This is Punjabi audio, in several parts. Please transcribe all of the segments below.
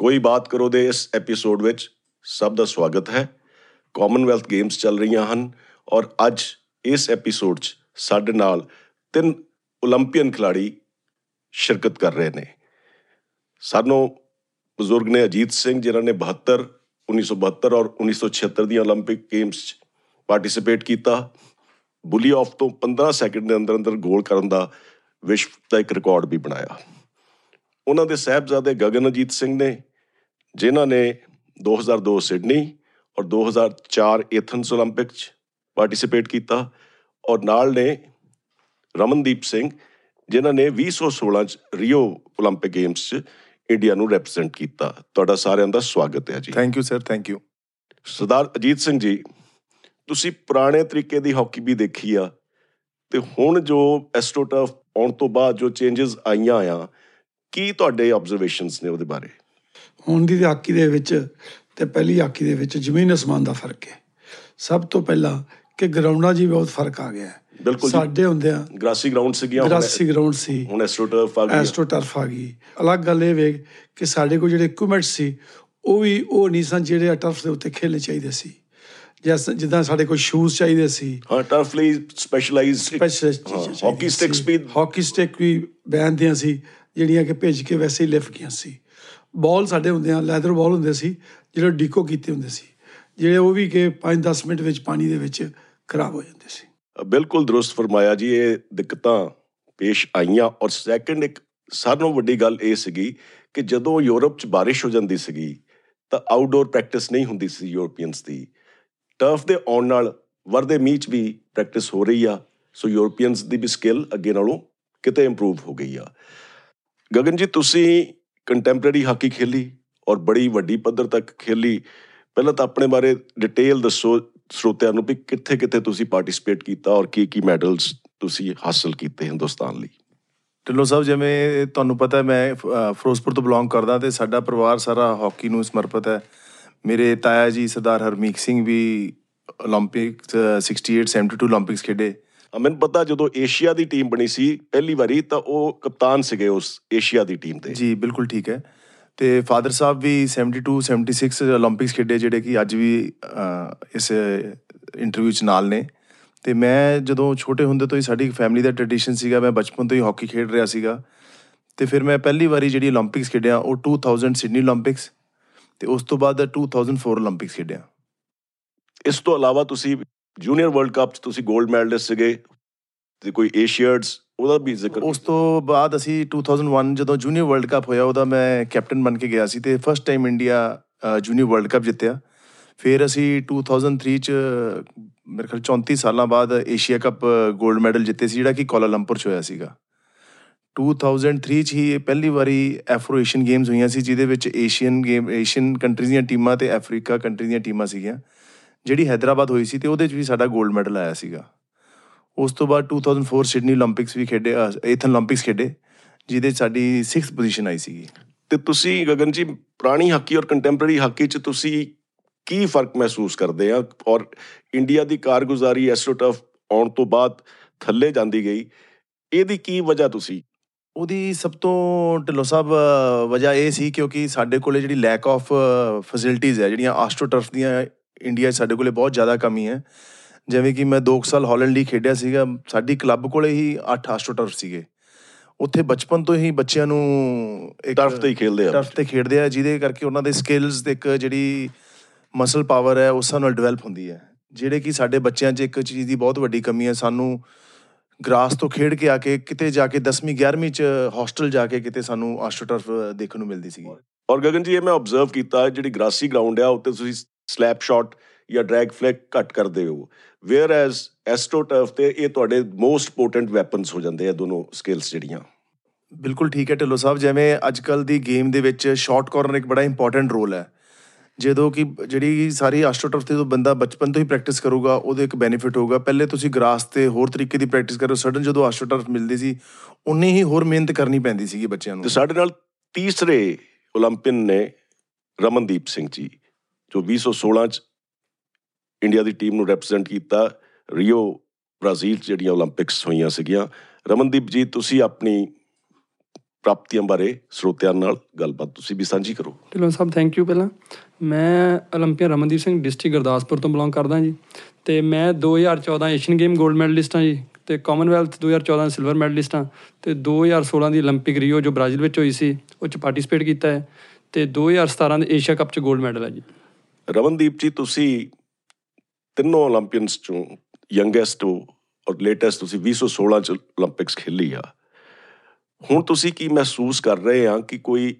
ਕੋਈ ਬਾਤ ਕਰੋ ਦੇ ਇਸ ਐਪੀਸੋਡ ਵਿੱਚ, ਸਭ ਦਾ ਸਵਾਗਤ ਹੈ। ਕਾਮਨਵੈਲਥ ਗੇਮਸ ਚੱਲ ਰਹੀਆਂ ਹਨ ਔਰ ਅੱਜ ਇਸ ਐਪੀਸੋਡ 'ਚ ਸਾਡੇ ਨਾਲ ਤਿੰਨ 올림픽ਨ ਖਿਡਾਰੀ ਸ਼ਿਰਕਤ ਕਰ ਰਹੇ ਨੇ। ਸਾਨੂੰ ਬਜ਼ੁਰਗ ਨੇ ਅਜੀਤ ਸਿੰਘ ਜਿਨ੍ਹਾਂ ਨੇ 72 1972 ਔਰ 1976 ਦੀਆਂ 올림픽 ਗੇਮਸ 'ਚ ਪਾਰਟਿਸਿਪੇਟ ਕੀਤਾ। ਬੁਲੀ ਆਫ ਤੋਂ 15 ਸੈਕਿੰਡ ਦੇ ਅੰਦਰ ਅੰਦਰ ਗੋਲ ਕਰਨ ਦਾ ਵਿਸ਼ਵ ਦਾ ਇੱਕ ਰਿਕਾਰਡ ਵੀ ਬਣਾਇਆ। ਉਹਨਾਂ ਦੇ ਸਹਿਬਜ਼ਾਦੇ ਗਗਨਜੀਤ ਸਿੰਘ ਨੇ ਜਿਨ੍ਹਾਂ ਨੇ 2002 ਸਿਡਨੀ ਔਰ 2004 ਐਥਨਸ 올림픽 'ਚ ਪਾਰਟਿਸਿਪੇਟ ਕੀਤਾ ਔਰ ਨਾਲ ਨੇ ਰਮਨਦੀਪ ਸਿੰਘ ਜਿਨ੍ਹਾਂ ਨੇ 2016 ਚ ਰੀਓ 올림픽 ਗੇਮਸ 'ਚ ਇੰਡੀਆ ਨੂੰ ਰਿਪਰੈਜ਼ੈਂਟ ਕੀਤਾ ਤੁਹਾਡਾ ਸਾਰਿਆਂ ਦਾ ਸਵਾਗਤ ਹੈ ਜੀ thank you sir thank you Sardar Ajit Singh ji ਤੁਸੀਂ ਪੁਰਾਣੇ ਤਰੀਕੇ ਦੀ ਹਾਕੀ ਵੀ ਦੇਖੀ ਆ ਤੇ ਹੁਣ ਜੋ ਐਸਟ੍ਰੋਟਰਫ ਆਉਣ ਤੋਂ ਬਾਅਦ ਜੋ ਚੇਂਜਸ ਆਈਆਂ ਆ ਕੀ ਤੁਹਾਡੇ ਆਬਜ਼ਰਵੇਸ਼ਨਸ ਨੇ ਉਹਦੇ ਬਾਰੇ ਹੁਣ ਦੀ ਹਾਕੀ ਦੇ ਵਿੱਚ ਤੇ ਪਹਿਲੀ ਹਾਕੀ ਦੇ ਵਿੱਚ ਜ਼ਮੀਨ ਅਸਮਾਨ ਦਾ ਫ਼ਰਕ ਹੈ। ਸਭ ਤੋਂ ਪਹਿਲਾਂ ਕਿ ਗਰਾਊਂਡਾਂ 'ਚ ਬਹੁਤ ਫ਼ਰਕ ਆ ਗਿਆ ਹੈ। ਬਿਲਕੁਲ। ਸਾਡੇ ਹੁੰਦਿਆਂ ਗ੍ਰਾਸੀ ਗਰਾਊਂਡ ਸੀਗੀਆਂ ਗ੍ਰਾਸੀ ਗਰਾਊਂਡ ਸੀ। ਹੁਣ ਐਸਟ੍ਰੋਟਰਫ ਆ ਗਈ ਐਸਟ੍ਰੋ ਟਰਫ ਆ ਗਈ। ਅਲੱਗ ਗੱਲ ਇਹ ਵੇ ਕਿ ਸਾਡੇ ਕੋਲ ਜਿਹੜੇ ਇਕਵਿਪਮੈਂਟ ਸੀ ਉਹ ਵੀ ਉਹ ਨਹੀਂ ਸਨ ਜਿਹੜੇ ਟਰਫ ਦੇ ਉੱਤੇ ਖੇਲਣੇ ਚਾਹੀਦੇ ਸੀ। ਜਿਸ ਜਿੱਦਾਂ ਸਾਡੇ ਕੋਲ ਸ਼ੂਜ਼ ਚਾਹੀਦੇ ਸੀ। ਹਾਂ ਟਰਫ ਲਈ ਸਪੈਸ਼ਲਾਈਜ਼ਡ ਹਾਕੀ ਸਟਿਕਸ ਵੀ ਹਾਕੀ ਸਟਿਕ ਵੀ ਬੈਨ ਦੀਆਂ ਸੀ ਜਿਹੜੀਆਂ ਕਿ ਭੇਜ ਕੇ ਵੈਸੇ ਹੀ ਲਿਫ ਗਈਆਂ ਸੀ। ਬਾਲ ਸਾਡੇ ਹੁੰਦੇ ਆ, ਲੈਦਰ ਬਾਲ ਹੁੰਦੇ ਸੀ, ਜਿਹੜੇ ਡੀਕੋ ਕੀਤੇ ਹੁੰਦੇ ਸੀ, ਜਿਹੜੇ ਉਹ ਵੀ ਕਿ 5-10 ਮਿੰਟ ਵਿੱਚ ਪਾਣੀ ਦੇ ਵਿੱਚ ਖਰਾਬ ਹੋ ਜਾਂਦੇ ਸੀ। ਬਿਲਕੁਲ ਦਰੁਸਤ ਫਰਮਾਇਆ ਜੀ, ਇਹ ਦਿੱਕਤਾਂ ਪੇਸ਼ ਆਈਆਂ ਔਰ ਸੈਕੰਡ ਇੱਕ ਸਾਰਿਆਂ ਨਾਲੋਂ ਵੱਡੀ ਗੱਲ ਇਹ ਸੀਗੀ ਕਿ ਜਦੋਂ ਯੂਰਪ 'ਚ ਬਾਰਿਸ਼ ਹੋ ਜਾਂਦੀ ਸੀਗੀ, ਤਾਂ ਆਊਟਡੋਰ ਪ੍ਰੈਕਟਿਸ ਨਹੀਂ ਹੁੰਦੀ ਸੀ ਯੂਰਪੀਅਨਸ ਦੀ। ਟਰਫ ਦੇ ਆਉਣ ਨਾਲ ਵਰਦੇ ਮੀਂਹ 'ਚ ਵੀ ਪ੍ਰੈਕਟਿਸ ਹੋ ਰਹੀ ਆ, ਸੋ ਯੂਰਪੀਅਨਸ ਦੀ ਵੀ ਸਕਿੱਲ ਅੱਗੇ ਨਾਲੋਂ ਕਿਤੇ ਇੰਪਰੂਵ ਹੋ ਗਈ ਆ। ਗਗਨ ਜੀ, ਤੁਸੀਂ ਕੰਟੈਂਪਰੇਰੀ ਹਾਕੀ ਖੇਲੀ ਔਰ ਬੜੀ ਵੱਡੀ ਪੱਧਰ ਤੱਕ ਖੇਲੀ। ਪਹਿਲਾਂ ਤਾਂ ਆਪਣੇ ਬਾਰੇ ਡਿਟੇਲ ਦੱਸੋ ਸਰੋਤਿਆਂ ਨੂੰ ਵੀ ਕਿੱਥੇ ਕਿੱਥੇ ਤੁਸੀਂ ਪਾਰਟਿਸਿਪੇਟ ਕੀਤਾ ਔਰ ਕੀ ਕੀ ਮੈਡਲਸ ਤੁਸੀਂ ਹਾਸਲ ਕੀਤੇ ਹਿੰਦੁਸਤਾਨ ਲਈ। ਢਿੱਲੋਂ ਸਾਹਿਬ, ਜਿਵੇਂ ਤੁਹਾਨੂੰ ਪਤਾ ਮੈਂ ਫਿਰੋਜ਼ਪੁਰ ਤੋਂ ਬਿਲੋਂਗ ਕਰਦਾ ਤੇ ਸਾਡਾ ਪਰਿਵਾਰ ਸਾਰਾ ਹਾਕੀ ਨੂੰ ਸਮਰਪਿਤ ਹੈ। ਮੇਰੇ ਤਾਇਆ ਜੀ ਸਰਦਾਰ ਹਰਮੀਤ ਸਿੰਘ ਵੀ 올림픽 68 72 올림픽ਸ ਖੇਡੇ। ਮੈਨੂੰ ਪਤਾ ਜਦੋਂ ਏਸ਼ੀਆ ਦੀ ਟੀਮ ਬਣੀ ਸੀ ਪਹਿਲੀ ਵਾਰੀ ਤਾਂ ਉਹ ਕਪਤਾਨ ਸੀਗੇ ਉਸ ਏਸ਼ੀਆ ਦੀ ਟੀਮ ਦੇ ਜੀ ਬਿਲਕੁਲ ਠੀਕ ਹੈ। ਤੇ ਫਾਦਰ ਸਾਹਿਬ ਵੀ 72 76 올림픽ਸ ਖੇਡੇ ਜਿਹੜੇ ਕਿ ਅੱਜ ਵੀ ਇਸ ਇੰਟਰਵਿਊ ਚ ਨਾਲ ਨੇ। ਤੇ ਮੈਂ ਜਦੋਂ ਛੋਟੇ ਹੁੰਦੇ ਤੋਂ ਹੀ ਸਾਡੀ ਫੈਮਿਲੀ ਦਾ ਟ੍ਰੈਡੀਸ਼ਨ ਸੀਗਾ ਮੈਂ ਬਚਪਨ ਤੋਂ ਹੀ ਹਾਕੀ ਖੇਡ ਰਿਹਾ ਸੀਗਾ। ਤੇ ਫਿਰ ਮੈਂ ਪਹਿਲੀ ਵਾਰੀ ਜਿਹੜੀ 올림픽ਸ ਖੇਡਿਆ ਉਹ 2000 ਸਿਡਨੀ 올림픽ਸ ਤੇ ਉਸ ਤੋਂ ਬਾਅਦ 2004 올림픽ਸ ਖੇਡਿਆ। ਇਸ ਤੋਂ ਇਲਾਵਾ ਤੁਸੀਂ ਜੂਨੀਅਰ ਵਰਲਡ ਕੱਪ 'ਚ ਤੁਸੀਂ 골ਡ ਮੈਡਲਿਸਟ ਸੀਗੇ ਤੇ ਕੋਈ ਏਸ਼ੀਆਡਸ ਉਹਦਾ ਵੀ ਜ਼ਿਕਰ ਉਸ ਤੋਂ ਬਾਅਦ ਅਸੀਂ 2001 ਜਦੋਂ ਜੂਨੀਅਰ ਵਰਲਡ ਕੱਪ ਹੋਇਆ ਉਹਦਾ ਮੈਂ ਕੈਪਟਨ ਬਣ ਕੇ ਗਿਆ ਸੀ ਤੇ first time India junior world cup ਜਿੱਤਿਆ। ਫਿਰ ਅਸੀਂ 2003 ਚ ਮੇਰੇ ਖਿਆਲ 34 ਸਾਲਾਂ ਬਾਅਦ ਏਸ਼ੀਆ ਕੱਪ 골ਡ ਮੈਡਲ ਜਿੱਤੇ ਸੀ ਜਿਹੜਾ ਕਿ ਕੋਲਾਲੰਪੁਰ ਚ ਹੋਇਆ ਸੀਗਾ। 2003 ਚ ਹੀ ਪਹਿਲੀ ਵਾਰੀ ਐਫਰੋ ਏਸ਼ੀਅਨ ਗੇਮਸ ਹੋਈਆਂ ਸੀ ਜਿਹਦੇ ਵਿੱਚ ਏਸ਼ੀਅਨ ਗੇਮ ਏਸ਼ੀਅਨ ਕੰਟਰੀਜ਼ ਦੀਆਂ ਟੀਮਾਂ ਤੇ ਅਫਰੀਕਾ ਕੰਟਰੀ ਦੀਆਂ ਟੀਮਾਂ ਸੀਗੀਆਂ। ਜਿਹੜੀ ਹైదరాబాద్ ਹੋਈ ਸੀ ਤੇ ਉਹਦੇ 'ਚ ਵੀ ਸਾਡਾ 골ਡ ਮੈਡਲ ਆਇਆ ਸੀਗਾ। ਉਸ ਤੋਂ ਬਾਅਦ 2004 ਸਿਡਨੀ 올림픽ਸ ਵੀ ਖੇਡੇ ਏਥਨ 올림픽ਸ ਖੇਡੇ ਜਿਹਦੇ 'ਚ ਸਾਡੀ 6th ਪੋਜੀਸ਼ਨ ਆਈ ਸੀਗੀ। ਤੇ ਤੁਸੀਂ ਗਗਨ ਜੀ ਪੁਰਾਣੀ ਹਾਕੀ ਔਰ ਕੰਟੈਂਪਰੇਰੀ ਹਾਕੀ 'ਚ ਤੁਸੀਂ ਕੀ ਫ਼ਰਕ ਮਹਿਸੂਸ ਕਰਦੇ ਆ? ਔਰ ਇੰਡੀਆ ਦੀ ਕਾਰਗੁਜ਼ਾਰੀ ਐਸਟ੍ਰੋਟਰਫ ਆਉਣ ਤੋਂ ਬਾਅਦ ਥੱਲੇ ਜਾਂਦੀ ਗਈ ਇਹਦੀ ਕੀ ਵਜ੍ਹਾ ਤੁਸੀਂ? ਉਹਦੀ ਸਭ ਤੋਂ ਢਿੱਲੋ ਸਾਹਿਬ ਵਜ੍ਹਾ ਇਹ ਸੀ ਕਿਉਂਕਿ ਸਾਡੇ ਕੋਲੇ ਜਿਹੜੀ ਲੈਕ ਆਫ ਫੈਸਿਲਿਟੀਆਂ ਹੈ ਜਿਹੜੀਆਂ ਆਸਟ੍ਰੋਟਰਫ ਦੀਆਂ ਇੰਡੀਆ 'ਚ ਸਾਡੇ ਕੋਲੇ ਬਹੁਤ ਜ਼ਿਆਦਾ ਕਮੀ ਹੈ। ਜਿਵੇਂ ਕਿ ਮੈਂ 2 ਸਾਲ ਹਾਲੈਂਡ ਲਈ ਖੇਡਿਆ ਸੀਗਾ ਸਾਡੀ ਕਲੱਬ ਕੋਲੇ ਹੀ 8 ਆਸਟ੍ਰੋਟਰਫ ਸੀਗੇ। ਉੱਥੇ ਬਚਪਨ ਤੋਂ ਹੀ ਬੱਚਿਆਂ ਨੂੰ ਇੱਕ ਟਰਫ ਤੇ ਹੀ ਖੇਲਦੇ ਆ। ਟਰਫ ਤੇ ਖੇਡਦੇ ਆ ਜਿਹਦੇ ਕਰਕੇ ਉਹਨਾਂ ਦੇ ਸਕਿੱਲਸ ਤੇ ਇੱਕ ਜਿਹੜੀ ਮਸਲ ਪਾਵਰ ਹੈ ਉਸ ਨਾਲ ਡਿਵੈਲਪ ਹੁੰਦੀ ਹੈ। ਜਿਹੜੇ ਕਿ ਸਾਡੇ ਬੱਚਿਆਂ 'ਚ ਇੱਕ ਚੀਜ਼ ਦੀ ਬਹੁਤ ਵੱਡੀ ਕਮੀ ਹੈ ਸਾਨੂੰ ਗ੍ਰਾਸ ਤੋਂ ਖੇਡ ਕੇ ਆ ਕੇ ਕਿਤੇ ਜਾ ਕੇ 10ਵੀਂ 11ਵੀਂ 'ਚ ਹਾਸਟਲ ਜਾ ਕੇ ਕਿਤੇ ਸਾਨੂੰ ਆਸਟ੍ਰੋਟਰਫ ਦੇਖਣ ਨੂੰ ਮਿਲਦੀ ਸੀਗੀ। ਔਰ ਗਗਨ ਜੀ ਇਹ ਮੈਂ ਆਬਜ਼ਰਵ ਕੀਤਾ ਜਿਹੜੀ ਗ੍ਰਾਸੀ ਗਰਾਊਂਡ ਆ ਉੱਤੇ ਤੁਸੀਂ ਸਲੈਪ ਸ਼ਾਟ ਜਾਂ ਡਰੈਗ ਫਲੈਕ ਕੱਟ ਕਰਦੇ ਹੋ। ਵੇਅਰ ਐਸ ਐਸਟ੍ਰੋਟਰਫ ਤੇ ਇਹ ਤੁਹਾਡੇ ਮੋਸਟ ਪੋਟੈਂਟ ਵੈਪਨਸ ਹੋ ਜਾਂਦੇ ਆ ਦੋਨੋਂ ਸਕਿਲਸ ਜਿਹੜੀਆਂ। ਬਿਲਕੁਲ ਠੀਕ ਹੈ ਢਿੱਲੋ ਸਾਹਿਬ ਜਿਵੇਂ ਅੱਜ ਕੱਲ ਦੀ ਗੇਮ ਦੇ ਵਿੱਚ ਸ਼ਾਰਟ ਕਾਰਨਰ ਇੱਕ ਬੜਾ ਇੰਪੋਰਟੈਂਟ ਰੋਲ ਹੈ। ਜਦੋਂ ਕਿ ਜਿਹੜੀ ਸਾਰੀ ਐਸਟ੍ਰੋਟਰਫ ਤੇ ਤੋਂ ਬੰਦਾ ਬਚਪਨ ਤੋਂ ਹੀ ਪ੍ਰੈਕਟਿਸ ਕਰੂਗਾ ਉਹਦੇ ਇੱਕ ਬੈਨੀਫਿਟ ਹੋਊਗਾ। ਪਹਿਲੇ ਤੁਸੀਂ ਗਰਾਸ ਤੇ ਹੋਰ ਤਰੀਕੇ ਦੀ ਪ੍ਰੈਕਟਿਸ ਕਰੋ ਸਡਨ ਜਦੋਂ ਐਸਟ੍ਰੋਟਰਫ ਮਿਲਦੀ ਸੀ ਉਨੀ ਹੀ ਹੋਰ ਮਿਹਨਤ ਕਰਨੀ ਪੈਂਦੀ ਸੀਗੀ ਬੱਚਿਆਂ ਨੂੰ। ਤੇ ਸਾਡੇ ਨਾਲ ਤੀਸਰੇ 올림픽ਨ ਨੇ ਰਮਨਦੀਪ ਸਿੰਘ ਜੀ। ਜੋ 2016 ਚ ਇੰਡੀਆ ਦੀ ਟੀਮ ਨੂੰ ਰਿਪਰੈਜ਼ੈਂਟ ਕੀਤਾ ਰਿਓ ਬ੍ਰਾਜ਼ੀਲ ਚ ਜਿਹੜੀਆਂ 올림픽ਸ ਹੋਈਆਂ ਸੀਗੀਆਂ। ਰਮਨਦੀਪ ਜੀ, ਤੁਸੀਂ ਆਪਣੀ ਪ੍ਰਾਪਤੀਆਂ ਬਾਰੇ ਸਰੋਤਿਆਂ ਨਾਲ ਗੱਲਬਾਤ ਤੁਸੀਂ ਵੀ ਸਾਂਝੀ ਕਰੋ। ਢਿਲੋਂ ਸਾਹਿਬ ਥੈਂਕ ਯੂ ਪਹਿਲਾਂ। ਮੈਂ 올림ਪੀਅਨ ਰਮਨਦੀਪ ਸਿੰਘ ਡਿਸਟ੍ਰਿਕਟ ਗੁਰਦਾਸਪੁਰ ਤੋਂ ਬਿਲੋਂਗ ਕਰਦਾ ਜੀ। ਤੇ ਮੈਂ 2014 ਏਸ਼ੀਅਨ ਗੇਮ 골ਡ ਮੈਡਲਿਸਟ ਹਾਂ ਜੀ। ਤੇ ਕਾਮਨਵੈਲਥ 2014 ਸਿਲਵਰ ਮੈਡਲਿਸਟ ਹਾਂ। ਤੇ 2016 ਦੀ 올림픽 ਰਿਓ ਜੋ ਬ੍ਰਾਜ਼ੀਲ ਵਿੱਚ ਹੋਈ ਸੀ, ਉਹ ਚ ਪਾਰਟਿਸਿਪੇਟ ਕੀਤਾ ਹੈ। ਤੇ 2017 ਦੇ ਏਸ਼ੀਆ ਕੱਪ ਚ 골ਡ ਮੈਡਲ ਹੈ ਜੀ। ਰਵਨਦੀਪ ਜੀ, ਤੁਸੀਂ ਤਿੰਨੋਂ 올림픽ਸ ਚੋਂ ਯੰਗੇਸਟ ਹੋ ਔਰ ਲੇਟੈਸਟ ਤੁਸੀਂ 2016 ਚ 올림픽ਸ ਖੇਲੀ ਆ। ਹੁਣ ਤੁਸੀਂ ਕੀ ਮਹਿਸੂਸ ਕਰ ਰਹੇ ਆ ਕਿ ਕੋਈ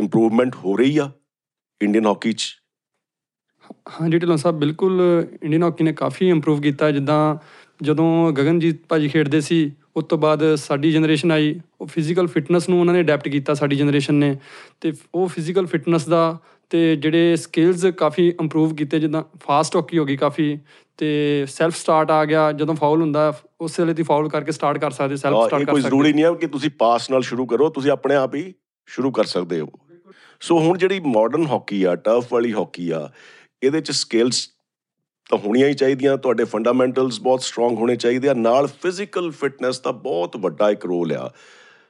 ਇੰਪਰੂਵਮੈਂਟ ਹੋ ਰਹੀ ਆ ਇੰਡੀਅਨ ਹਾਕੀ ਚ? ਹਾਂ ਜੀ, ਢਿੱਲੋਂ ਸਾਹਿਬ, ਬਿਲਕੁਲ ਇੰਡੀਅਨ ਹਾਕੀ ਨੇ ਕਾਫੀ ਇੰਪਰੂਵ ਕੀਤਾ ਜਿੱਦਾਂ ਜਦੋਂ ਗਗਨਜੀਤ ਭਾਜੀ ਖੇਡਦੇ ਸੀ, ਉਸ ਤੋਂ ਬਾਅਦ ਸਾਡੀ ਜਨਰੇਸ਼ਨ ਆਈ, ਉਹ ਫਿਜ਼ੀਕਲ ਫਿਟਨੈਸ ਨੂੰ ਉਹਨਾਂ ਨੇ ਅਡਾਪਟ ਕੀਤਾ ਸਾਡੀ ਜਨਰੇਸ਼ਨ ਨੇ। ਤੇ ਉਹ ਫਿਜ਼ੀਕਲ ਫਿਟਨੈਸ ਦਾ ਤੇ ਜਿਹੜੇ ਸਕਿੱਲਸ ਕਾਫੀ ਇੰਪਰੂਵ ਕੀਤੇ ਜਿੱਦਾਂ ਫਾਸਟ ਹਾਕੀ ਹੋ ਗਈ ਕਾਫੀ ਤੇ ਸੈਲਫ ਸਟਾਰਟ ਆ ਗਿਆ ਜਦੋਂ ਫਾਉਲ ਹੁੰਦਾ ਉਸ ਵੇਲੇ ਦੀ ਫਾਉਲ ਕਰਕੇ ਸਟਾਰਟ ਕਰ ਸਕਦੇ ਸੈਲਫ ਸਟਾਰਟ ਕਰ ਕੋਈ ਸਕਦੇ। ਜ਼ਰੂਰੀ ਨਹੀਂ ਹੈ ਕਿ ਤੁਸੀਂ ਪਾਸ ਨਾਲ ਸ਼ੁਰੂ ਕਰੋ ਤੁਸੀਂ ਆਪਣੇ ਆਪ ਹੀ ਸ਼ੁਰੂ ਕਰ ਸਕਦੇ ਹੋ। ਸੋ ਹੁਣ ਜਿਹੜੀ ਮਾਡਰਨ ਹਾਕੀ ਆ ਟਰਫ ਵਾਲੀ ਹਾਕੀ ਆ ਇਹਦੇ ਚ ਸਕਿੱਲਸ ਤਾਂ ਹੋਣੀਆਂ ਹੀ ਚਾਹੀਦੀਆਂ ਤੁਹਾਡੇ ਫੰਡਾਮੈਂਟਲਸ ਬਹੁਤ ਸਟਰੋਂਗ ਹੋਣੇ ਚਾਹੀਦੇ ਆ ਨਾਲ ਫਿਜ਼ੀਕਲ ਫਿਟਨੈਸ ਦਾ ਬਹੁਤ ਵੱਡਾ ਇੱਕ ਰੋਲ ਆ।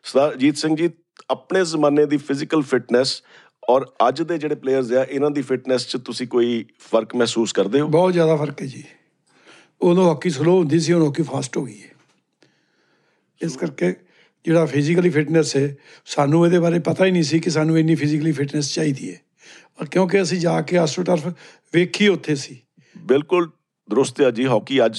ਸਰਦਾਰ ਜੀਤ ਸਿੰਘ ਜੀ ਆਪਣੇ ਜ਼ਮਾਨੇ ਦੀ ਫਿਜ਼ੀਕਲ ਫਿਟਨੈਸ ਔਰ ਅੱਜ ਦੇ ਜਿਹੜੇ ਪਲੇਅਰਸ ਆ ਇਹਨਾਂ ਦੀ ਫਿਟਨੈਸ 'ਚ ਤੁਸੀਂ ਕੋਈ ਫ਼ਰਕ ਮਹਿਸੂਸ ਕਰਦੇ ਹੋ? ਬਹੁਤ ਜ਼ਿਆਦਾ ਫ਼ਰਕ ਹੈ ਜੀ। ਉਦੋਂ ਹਾਕੀ ਸਲੋ ਹੁੰਦੀ ਸੀ ਹੁਣ ਹਾਕੀ ਫਾਸਟ ਹੋ ਗਈ ਹੈ। ਇਸ ਕਰਕੇ ਜਿਹੜਾ ਫਿਜ਼ੀਕਲੀ ਫਿਟਨੈਸ ਹੈ ਸਾਨੂੰ ਇਹਦੇ ਬਾਰੇ ਪਤਾ ਹੀ ਨਹੀਂ ਸੀ ਕਿ ਸਾਨੂੰ ਇੰਨੀ ਫਿਜ਼ੀਕਲੀ ਫਿਟਨੈਸ ਚਾਹੀਦੀ ਹੈ। ਔਰ ਕਿਉਂਕਿ ਅਸੀਂ ਜਾ ਕੇ ਆਸਟ੍ਰੋਟਰਫ ਵੇਖੀ ਉੱਥੇ ਸੀ। ਬਿਲਕੁਲ ਦਰੁਸਤ ਹੈ ਜੀ ਹਾਕੀ ਅੱਜ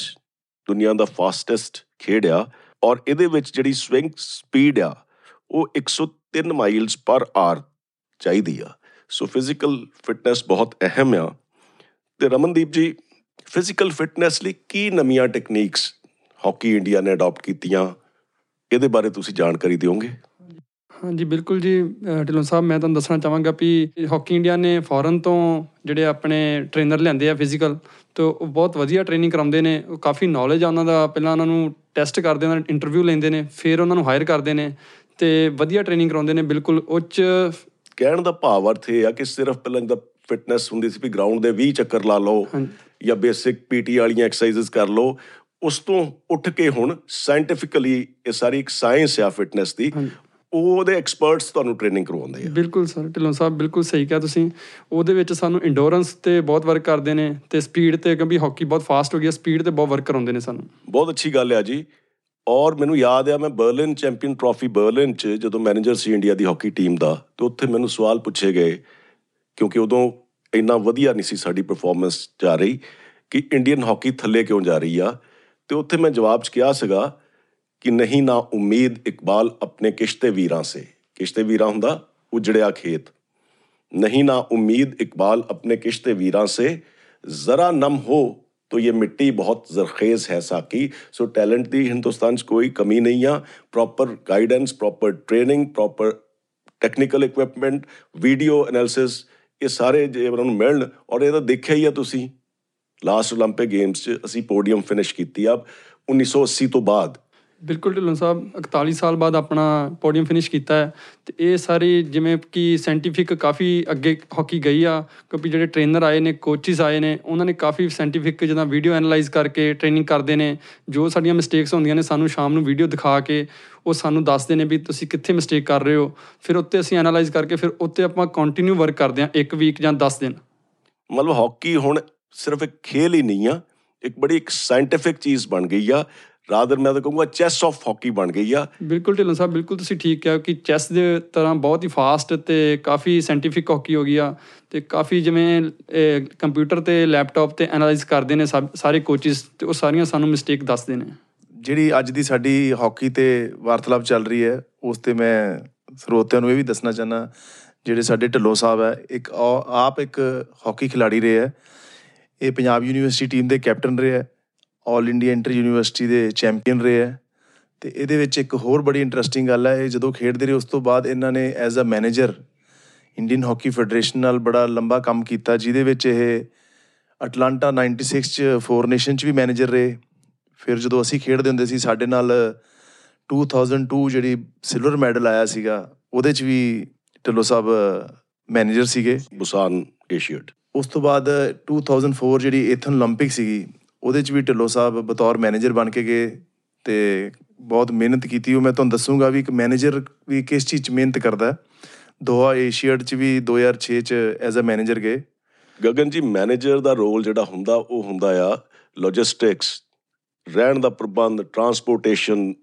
ਦੁਨੀਆ ਦਾ ਫਾਸਟੈਸਟ ਖੇਡ ਆ। ਔਰ ਇਹਦੇ ਵਿੱਚ ਜਿਹੜੀ ਸਵਿੰਗ ਸਪੀਡ ਆ ਉਹ 103 ਮਾਈਲਸ ਪਰ ਆਰ ਚਾਹੀਦੀ ਆ। ਸੋ ਫਿਜ਼ੀਕਲ ਫਿਟਨੈਸ ਬਹੁਤ ਅਹਿਮ ਆ। ਤੇ ਰਮਨਦੀਪ ਜੀ ਫਿਜ਼ੀਕਲ ਫਿਟਨੈਸ ਲਈ ਕੀ ਨਵੀਆਂ ਟੈਕਨੀਕਸ ਹਾਕੀ ਇੰਡੀਆ ਨੇ ਅਡਾਪਟ ਕੀਤੀਆਂ? ਇਹਦੇ ਬਾਰੇ ਤੁਸੀਂ ਜਾਣਕਾਰੀ ਦਿਓਗੇ? ਹਾਂਜੀ, ਬਿਲਕੁਲ ਜੀ। ਅਹ ਢਿੱਲੋਂ ਸਾਹਿਬ, ਮੈਂ ਤੁਹਾਨੂੰ ਦੱਸਣਾ ਚਾਹਾਂਗਾ ਵੀ ਹਾਕੀ ਇੰਡੀਆ ਨੇ ਫੋਰਨ ਤੋਂ ਜਿਹੜੇ ਆਪਣੇ ਟ੍ਰੇਨਰ ਲਿਆਂਦੇ ਆ ਫਿਜ਼ੀਕਲ ਤੇ ਉਹ ਬਹੁਤ ਵਧੀਆ ਟ੍ਰੇਨਿੰਗ ਕਰਾਉਂਦੇ ਨੇ। ਉਹ ਕਾਫੀ ਨੌਲੇਜ ਆ ਉਹਨਾਂ ਦਾ। ਪਹਿਲਾਂ ਉਹਨਾਂ ਨੂੰ ਟੈਸਟ ਕਰਦੇ, ਉਹਨਾਂ ਦਾ ਇੰਟਰਵਿਊ ਲੈਂਦੇ ਨੇ, ਫਿਰ ਉਹਨਾਂ ਨੂੰ ਹਾਇਰ ਕਰਦੇ ਨੇ ਤੇ ਵਧੀਆ ਟ੍ਰੇਨਿੰਗ ਕਰਾਉਂਦੇ ਨੇ। ਬਿਲਕੁਲ ਉੱਚ ਕਹਿਣ ਦਾ ਭਾਵ ਅਰਥ ਇਹ ਆ ਕਿ ਸਿਰਫ ਪਹਿਲਾਂ ਦਾ ਫਿਟਨੈਸ ਹੁੰਦੀ ਸੀ ਵੀ ਗਰਾਊਂਡ ਦੇ 20 ਚੱਕਰ ਲਾ ਲਓ ਜਾਂ ਬੇਸਿਕ ਪੀਟੀ ਵਾਲੀਆਂ ਐਕਸਰਸਾਈਜ਼ਸ ਕਰ ਲਓ ਉਸ ਤੋਂ ਉੱਠ ਕੇ ਹੁਣ ਸਾਇੰਟੀਫਿਕਲੀ ਇਹ ਸਾਰੀ ਇੱਕ ਸਾਇੰਸ ਆ ਫਿਟਨੈਸ ਦੀ ਉਹ ਉਹਦੇ ਐਕਸਪਰਟਸ ਤੁਹਾਨੂੰ ਟ੍ਰੇਨਿੰਗ ਕਰਵਾਉਂਦੇ ਆ। ਬਿਲਕੁਲ ਸਰ ਢਿੱਲੋਂ ਸਾਹਿਬ ਬਿਲਕੁਲ ਸਹੀ ਕਿਹਾ ਤੁਸੀਂ। ਉਹਦੇ ਵਿੱਚ ਸਾਨੂੰ ਇੰਡੋਰੈਂਸ ਤੇ ਬਹੁਤ ਵਰਕ ਕਰਦੇ ਨੇ ਤੇ ਸਪੀਡ ਤੇ ਕਿਉਂਕਿ ਹਾਕੀ ਬਹੁਤ ਫਾਸਟ ਹੋ ਗਈ ਹੈ ਸਪੀਡ ਤੇ ਬਹੁਤ ਵਰਕ ਕਰਾਉਂਦੇ ਨੇ ਸਾਨੂੰ। ਬਹੁਤ ਅੱਛੀ ਗੱਲ ਆ ਜੀ। ਔਰ ਮੈਨੂੰ ਯਾਦ ਆ, ਮੈਂ ਬਰਲਿਨ ਚੈਂਪੀਅਨ ਟਰਾਫੀ ਬਰਲਿਨ 'ਚ ਜਦੋਂ ਮੈਨੇਜਰ ਸੀ ਇੰਡੀਆ ਦੀ ਹਾਕੀ ਟੀਮ ਦਾ, ਤੇ ਉੱਥੇ ਮੈਨੂੰ ਸਵਾਲ ਪੁੱਛੇ ਗਏ, ਕਿਉਂਕਿ ਉਦੋਂ ਇੰਨਾ ਵਧੀਆ ਨਹੀਂ ਸੀ ਸਾਡੀ ਪਰਫਾਰਮੈਂਸ ਜਾ ਰਹੀ ਕਿ ਇੰਡੀਅਨ ਹਾਕੀ ਥੱਲੇ ਕਿਉਂ ਜਾ ਰਹੀ ਆ। ਤੇ ਉੱਥੇ ਮੈਂ ਜਵਾਬ 'ਚ ਕਿਹਾ ਸੀਗਾ ਕਿ ਨਹੀਂ ਨਾ ਉਮੀਦ ਇਕਬਾਲ ਆਪਣੇ ਕਿਸ਼ਤੇ ਵੀਰਾਂ ਸੇ। ਕਿਸ਼ਤੇ ਵੀਰਾਂ ਹੁੰਦਾ, ਉਜੜਿਆ ਖੇਤ। ਨਹੀਂ ਨਾ ਉਮੀਦ ਇਕਬਾਲ ਆਪਣੇ ਕਿਸ਼ਤੇ ਵੀਰਾਂ ਸੇ। ਜ਼ਰਾ ਨਮ ਹੋ तो ये मिट्टी बहुत जरखेज़ है साकी सो टैलेंट ਦੀ ਹਿੰਦੁਸਤਾਨ 'ਚ ਕੋਈ ਕਮੀ ਨਹੀਂ ਆ proper guidance proper training proper technical equipment video analysis ਇਹ ਸਾਰੇ ਜੇ ਉਹਨਾਂ ਨੂੰ ਮਿਲਣ ਔਰ ਇਹ ਤਾਂ ਦੇਖਿਆ ਹੀ ਆ ਤੁਸੀਂ ਲਾਸਟ 올림픽 ਗੇਮਸ 'ਚ ਅਸੀਂ ਪੋਡੀਅਮ ਫਿਨਿਸ਼ ਕੀਤੀ ਆ 1980 ਤੋਂ ਬਾਅਦ ਬਿਲਕੁਲ ਢਿੱਲੋਂ ਸਾਹਿਬ 41 ਸਾਲ ਬਾਅਦ ਆਪਣਾ ਪੋਡੀਅਮ ਫਿਨਿਸ਼ ਕੀਤਾ ਹੈ। ਤੇ ਇਹ ਸਾਰੀ ਜਿਵੇਂ ਕਿ ਸਾਇੰਟੀਫਿਕ ਕਾਫੀ ਅੱਗੇ ਹਾਕੀ ਗਈ ਆ, ਕਿਉਂਕਿ ਜਿਹੜੇ ਟ੍ਰੇਨਰ ਆਏ ਨੇ ਕੋਚਿਸ ਆਏ ਨੇ, ਉਹਨਾਂ ਨੇ ਕਾਫੀ ਸਾਇੰਟੀਫਿਕ ਜਿੱਦਾਂ ਵੀਡੀਓ ਐਨਾਲਾਈਜ਼ ਕਰਕੇ ਟ੍ਰੇਨਿੰਗ ਕਰਦੇ ਨੇ। ਜੋ ਸਾਡੀਆਂ ਮਿਸਟੇਕਸ ਹੁੰਦੀਆਂ ਨੇ, ਸਾਨੂੰ ਸ਼ਾਮ ਨੂੰ ਵੀਡੀਓ ਦਿਖਾ ਕੇ ਉਹ ਸਾਨੂੰ ਦੱਸਦੇ ਨੇ ਵੀ ਤੁਸੀਂ ਕਿੱਥੇ ਮਿਸਟੇਕ ਕਰ ਰਹੇ ਹੋ। ਫਿਰ ਉੱਤੇ ਅਸੀਂ ਐਨਾਲਾਈਜ਼ ਕਰਕੇ ਫਿਰ ਉੱਤੇ ਆਪਾਂ ਕੰਟੀਨਿਊ ਵਰਕ ਕਰਦੇ ਹਾਂ, ਇੱਕ ਵੀਕ ਜਾਂ 10 ਦਿਨ। ਮਤਲਬ ਹਾਕੀ ਹੁਣ ਸਿਰਫ ਇੱਕ ਖੇਲ ਹੀ ਨਹੀਂ ਆ, ਇੱਕ ਬੜੀ ਇੱਕ ਸਾਇੰਟੀਫਿਕ ਚੀਜ਼ ਬਣ ਗਈ ਆ। ਰਾਦਰ ਮੈਂ ਤਾਂ ਕਹੂੰਗਾ ਚੈਸ ਆਫ ਹਾਕੀ ਬਣ ਗਈ ਆ। ਬਿਲਕੁਲ ਢਿੱਲੋਂ ਸਾਹਿਬ ਬਿਲਕੁਲ ਤੁਸੀਂ ਠੀਕ ਕਿਹਾ ਕਿ ਚੈਸ ਦੇ ਤਰ੍ਹਾਂ ਬਹੁਤ ਹੀ ਫਾਸਟ ਤੇ ਕਾਫੀ ਸਾਇੰਟੀਫਿਕ ਹਾਕੀ ਹੋ ਗਈ ਆ ਤੇ ਕਾਫੀ ਜਿਵੇਂ ਕੰਪਿਊਟਰ ਤੇ ਲੈਪਟਾਪ ਤੇ ਐਨਾਲਾਈਜ਼ ਕਰਦੇ ਨੇ ਸਾਰੇ ਕੋਚਿਸ ਤੇ ਉਹ ਸਾਰੀਆਂ ਸਾਨੂੰ ਮਿਸਟੇਕ ਦੱਸਦੇ ਨੇ। ਜਿਹੜੀ ਅੱਜ ਦੀ ਸਾਡੀ ਹਾਕੀ ਤੇ ਵਾਰਤਾਲਾਪ ਚੱਲ ਰਹੀ ਹੈ ਉਸ ਤੇ ਮੈਂ ਸਰੋਤਿਆਂ ਨੂੰ ਇਹ ਵੀ ਦੱਸਣਾ ਚਾਹਨਾ ਜਿਹੜੇ ਸਾਡੇ ਢਿੱਲੋਂ ਸਾਹਿਬ ਹੈ ਇੱਕ ਆਪ ਇੱਕ ਹਾਕੀ ਖਿਡਾਰੀ ਰਹੇ ਹੈ ਇਹ ਪੰਜਾਬ ਯੂਨੀਵਰਸਿਟੀ ਟੀਮ ਦੇ ਕੈਪਟਨ ਰਹੇ ਹੈ ਆਲ ਇੰਡੀਆ ਇੰਟਰ ਯੂਨੀਵਰਸਿਟੀ ਦੇ ਚੈਂਪੀਅਨ ਰਹੇ ਹੈ ਤੇ ਇਹਦੇ ਵਿੱਚ ਇੱਕ ਹੋਰ ਬੜੀ ਇੰਟਰਸਟਿੰਗ ਗੱਲ ਹੈ ਇਹ ਜਦੋਂ ਖੇਡਦੇ ਰਹੇ ਉਸ ਤੋਂ ਬਾਅਦ ਇਹਨਾਂ ਨੇ as a manager Indian hockey federation ਨਾਲ ਬੜਾ ਲੰਬਾ ਕੰਮ ਕੀਤਾ ਜਿਹਦੇ ਵਿੱਚ ਇਹ ਅਟਲਾਂਟਾ 96 ਚ ਫੋਰ ਨੇਸ਼ਨ ਚ ਵੀ ਮੈਨੇਜਰ ਰਹੇ ਫਿਰ ਜਦੋਂ ਅਸੀਂ ਖੇਡਦੇ ਹੁੰਦੇ ਸੀ ਸਾਡੇ ਨਾਲ 2002 ਜਿਹੜੀ ਸਿਲਵਰ ਮੈਡਲ ਆਇਆ ਸੀਗਾ ਉਹਦੇ ਚ ਵੀ ਢਿੱਲੋਂ ਸਾਹਿਬ ਮੈਨੇਜਰ ਸੀਗੇ ਬੁਸਾਨ ਏਸ਼ੀਅਡ ਉਸ ਤੋਂ ਬਾਅਦ 2004 ਜਿਹੜੀ ਏਥਨ 올림픽 ਸੀਗੀ ਉਹਦੇ ਚ ਵੀ ਢਿੱਲੋਂ ਸਾਹਿਬ ਬਤੌਰ ਮੈਨੇਜਰ ਬਣ ਕੇ ਗਏ ਤੇ ਬਹੁਤ ਮਿਹਨਤ ਕੀਤੀ ਉਹ ਮੈਂ ਤੁਹਾਨੂੰ ਦੱਸੂਗਾ ਵੀ ਇੱਕ ਮੈਨੇਜਰ ਵੀ ਕਿਸ ਚੀਜ਼ 'ਚ ਮਿਹਨਤ ਕਰਦਾ ਹੈ। ਦੋਹਾ ਏਸ਼ੀਅਡ 'ਚ ਵੀ 2006 'ਚ ਐਜ਼ ਅ ਮੈਨੇਜਰ ਗਏ ਗਗਨ ਜੀ ਮੈਨੇਜਰ ਦਾ ਰੋਲ ਜਿਹੜਾ ਹੁੰਦਾ, ਉਹ ਹੁੰਦਾ ਆ ਲੌਜਿਸਟਿਕਸ ਰਹਿਣ ਦਾ ਪ੍ਰਬੰਧ ਟਰਾਂਸਪੋਰਟੇਸ਼ਨ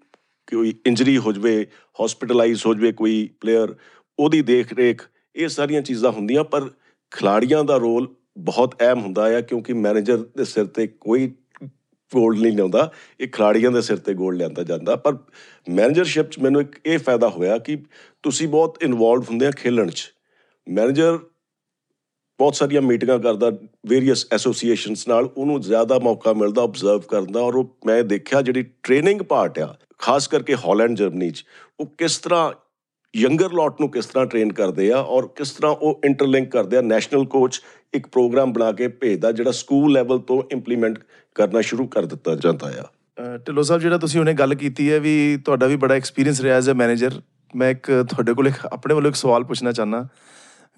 ਕੋਈ ਇੰਜਰੀ ਹੋ ਜਵੇ ਹਸਪੀਟਲਾਈਜ਼ ਹੋ ਜਵੇ ਕੋਈ ਪਲੇਅਰ ਉਹਦੀ ਦੇਖ ਰੇਖ ਇਹ ਸਾਰੀਆਂ ਚੀਜ਼ਾਂ ਹੁੰਦੀਆਂ, ਪਰ ਖਿਲਾੜੀਆਂ ਦਾ ਰੋਲ ਬਹੁਤ ਅਹਿਮ ਹੁੰਦਾ ਆ, ਕਿਉਂਕਿ ਮੈਨੇਜਰ ਦੇ ਸਿਰ ਤੇ ਕੋਈ ਗੋਲਡ ਨਹੀਂ ਲਿਆਉਂਦਾ, ਇਹ ਖਿਲਾੜੀਆਂ ਦੇ ਸਿਰ ਤੇ ਗੋਲਡ ਲਿਆਂਦਾ ਜਾਂਦਾ। ਪਰ ਮੈਨੇਜਰਸ਼ਿਪ 'ਚ ਮੈਨੂੰ ਇੱਕ ਇਹ ਫਾਇਦਾ ਹੋਇਆ ਕਿ ਤੁਸੀਂ ਬਹੁਤ ਇਨਵੋਲਵ ਹੁੰਦੇ ਆ ਖੇਲਣ 'ਚ। ਮੈਨੇਜਰ ਬਹੁਤ ਸਾਰੀਆਂ ਮੀਟਿੰਗਾਂ ਕਰਦਾ ਵੇਰੀਅਸ ਐਸੋਸੀਏਸ਼ਨਸ ਨਾਲ, ਉਹਨੂੰ ਜ਼ਿਆਦਾ ਮੌਕਾ ਮਿਲਦਾ ਆਬਜ਼ਰਵ ਕਰਨ ਦਾ ਔਰ ਉਹ ਮੈਂ ਦੇਖਿਆ ਜਿਹੜੀ ਟ੍ਰੇਨਿੰਗ ਪਾਰਟ ਆ, ਖਾਸ ਕਰਕੇ ਹਾਲੈਂਡ, ਜਰਮਨੀ 'ਚ, ਉਹ ਕਿਸ ਤਰ੍ਹਾਂ ਯੰਗਰ ਲੋਟ ਨੂੰ ਕਿਸ ਤਰ੍ਹਾਂ ਟ੍ਰੇਨ ਕਰਦੇ ਆ ਔਰ ਕਿਸ ਤਰ੍ਹਾਂ ਉਹ ਇੰਟਰਲਿੰਕ ਕਰਦੇ ਆ ਨੈਸ਼ਨਲ ਕੋਚ ਇੱਕ ਪ੍ਰੋਗਰਾਮ ਬਣਾ ਕੇ ਭੇਜਦਾ ਜਿਹੜਾ ਸਕੂਲ ਲੈਵਲ ਤੋਂ ਇੰਪਲੀਮੈਂਟ ਕਰਨਾ ਸ਼ੁਰੂ ਕਰ ਦਿੱਤਾ ਜਾਂਦਾ ਆ। ਅ, ਢਿੱਲੋਂ ਸਾਹਿਬ ਜਿਹੜਾ ਤੁਸੀਂ ਉਹਨੇ ਗੱਲ ਕੀਤੀ ਹੈ ਵੀ ਤੁਹਾਡਾ ਵੀ ਬੜਾ ਐਕਸਪੀਰੀਅੰਸ ਰਿਹਾ ਐਜ਼ ਅ ਮੈਨੇਜਰ ਮੈਂ ਇੱਕ ਤੁਹਾਡੇ ਕੋਲ ਇੱਕ ਆਪਣੇ ਵੱਲੋਂ ਇੱਕ ਸਵਾਲ ਪੁੱਛਣਾ ਚਾਹਨਾ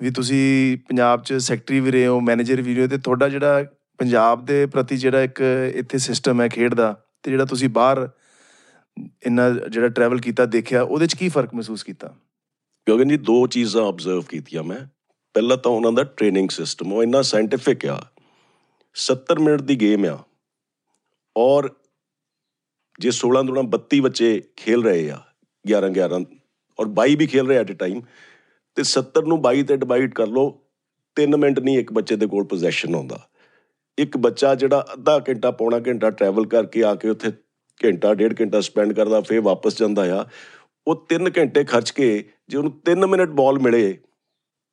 ਵੀ ਤੁਸੀਂ ਪੰਜਾਬ 'ਚ ਸੈਕਟਰੀ ਵੀ ਰਹੇ ਹੋ ਮੈਨੇਜਰ ਵੀ ਰਹੇ ਹੋ ਤੇ ਤੁਹਾਡਾ ਜਿਹੜਾ ਪੰਜਾਬ ਦੇ ਪ੍ਰਤੀ ਜਿਹੜਾ ਇੱਕ ਇੱਥੇ ਸਿਸਟਮ ਹੈ ਖੇਡ ਦਾ ਤੇ ਜਿਹੜਾ ਤੁਸੀਂ ਬਾਹਰ ਇੰਨਾ ਜਿਹੜਾ ਟਰੈਵਲ ਕੀਤਾ, ਦੇਖਿਆ, ਉਹਦੇ 'ਚ ਕੀ ਫ਼ਰਕ ਮਹਿਸੂਸ ਕੀਤਾ? ਗਗਨ ਜੀ, ਦੋ ਚੀਜ਼ਾਂ ਆਬਜ਼ਰਵ ਕੀਤੀਆਂ ਮੈਂ। ਪਹਿਲਾਂ ਤਾਂ ਉਹਨਾਂ ਦਾ ਟ੍ਰੇਨਿੰਗ ਸਿਸਟਮ ਉਹ ਇੰਨਾ ਸਾਇੰਟੀਫਿਕ ਆ। 70 ਮਿੰਟ ਦੀ ਗੇਮ ਆ। ਔਰ ਜੇ 16 ਦੁਣਾ 32 ਬੱਚੇ ਖੇਲ ਰਹੇ ਆ 11 11 ਔਰ 22 ਵੀ ਖੇਲ ਰਹੇ ਐਟ ਅ ਟਾਈਮ ਤੇ 70 ਨੂੰ 22 ਤੇ ਡਿਵਾਈਡ ਕਰ ਲਓ 3 ਮਿੰਟ ਨਹੀਂ ਇੱਕ ਬੱਚੇ ਦੇ ਕੋਲ ਪੋਜੀਸ਼ਨ ਹੁੰਦਾ। ਇੱਕ ਬੱਚਾ ਜਿਹੜਾ ਅੱਧਾ ਘੰਟਾ, ਪੌਣਾ ਘੰਟਾ ਟਰੈਵਲ ਕਰਕੇ ਆ ਕੇ ਉੱਥੇ ਘੰਟਾ, ਡੇਢ ਘੰਟਾ ਸਪੈਂਡ ਕਰਦਾ, ਫੇਰ ਵਾਪਸ ਜਾਂਦਾ ਆ। ਉਹ 3 ਘੰਟੇ ਖਰਚ ਕੇ ਜੇ ਉਹਨੂੰ 3 ਮਿੰਟ ਬਾਲ ਮਿਲੇ,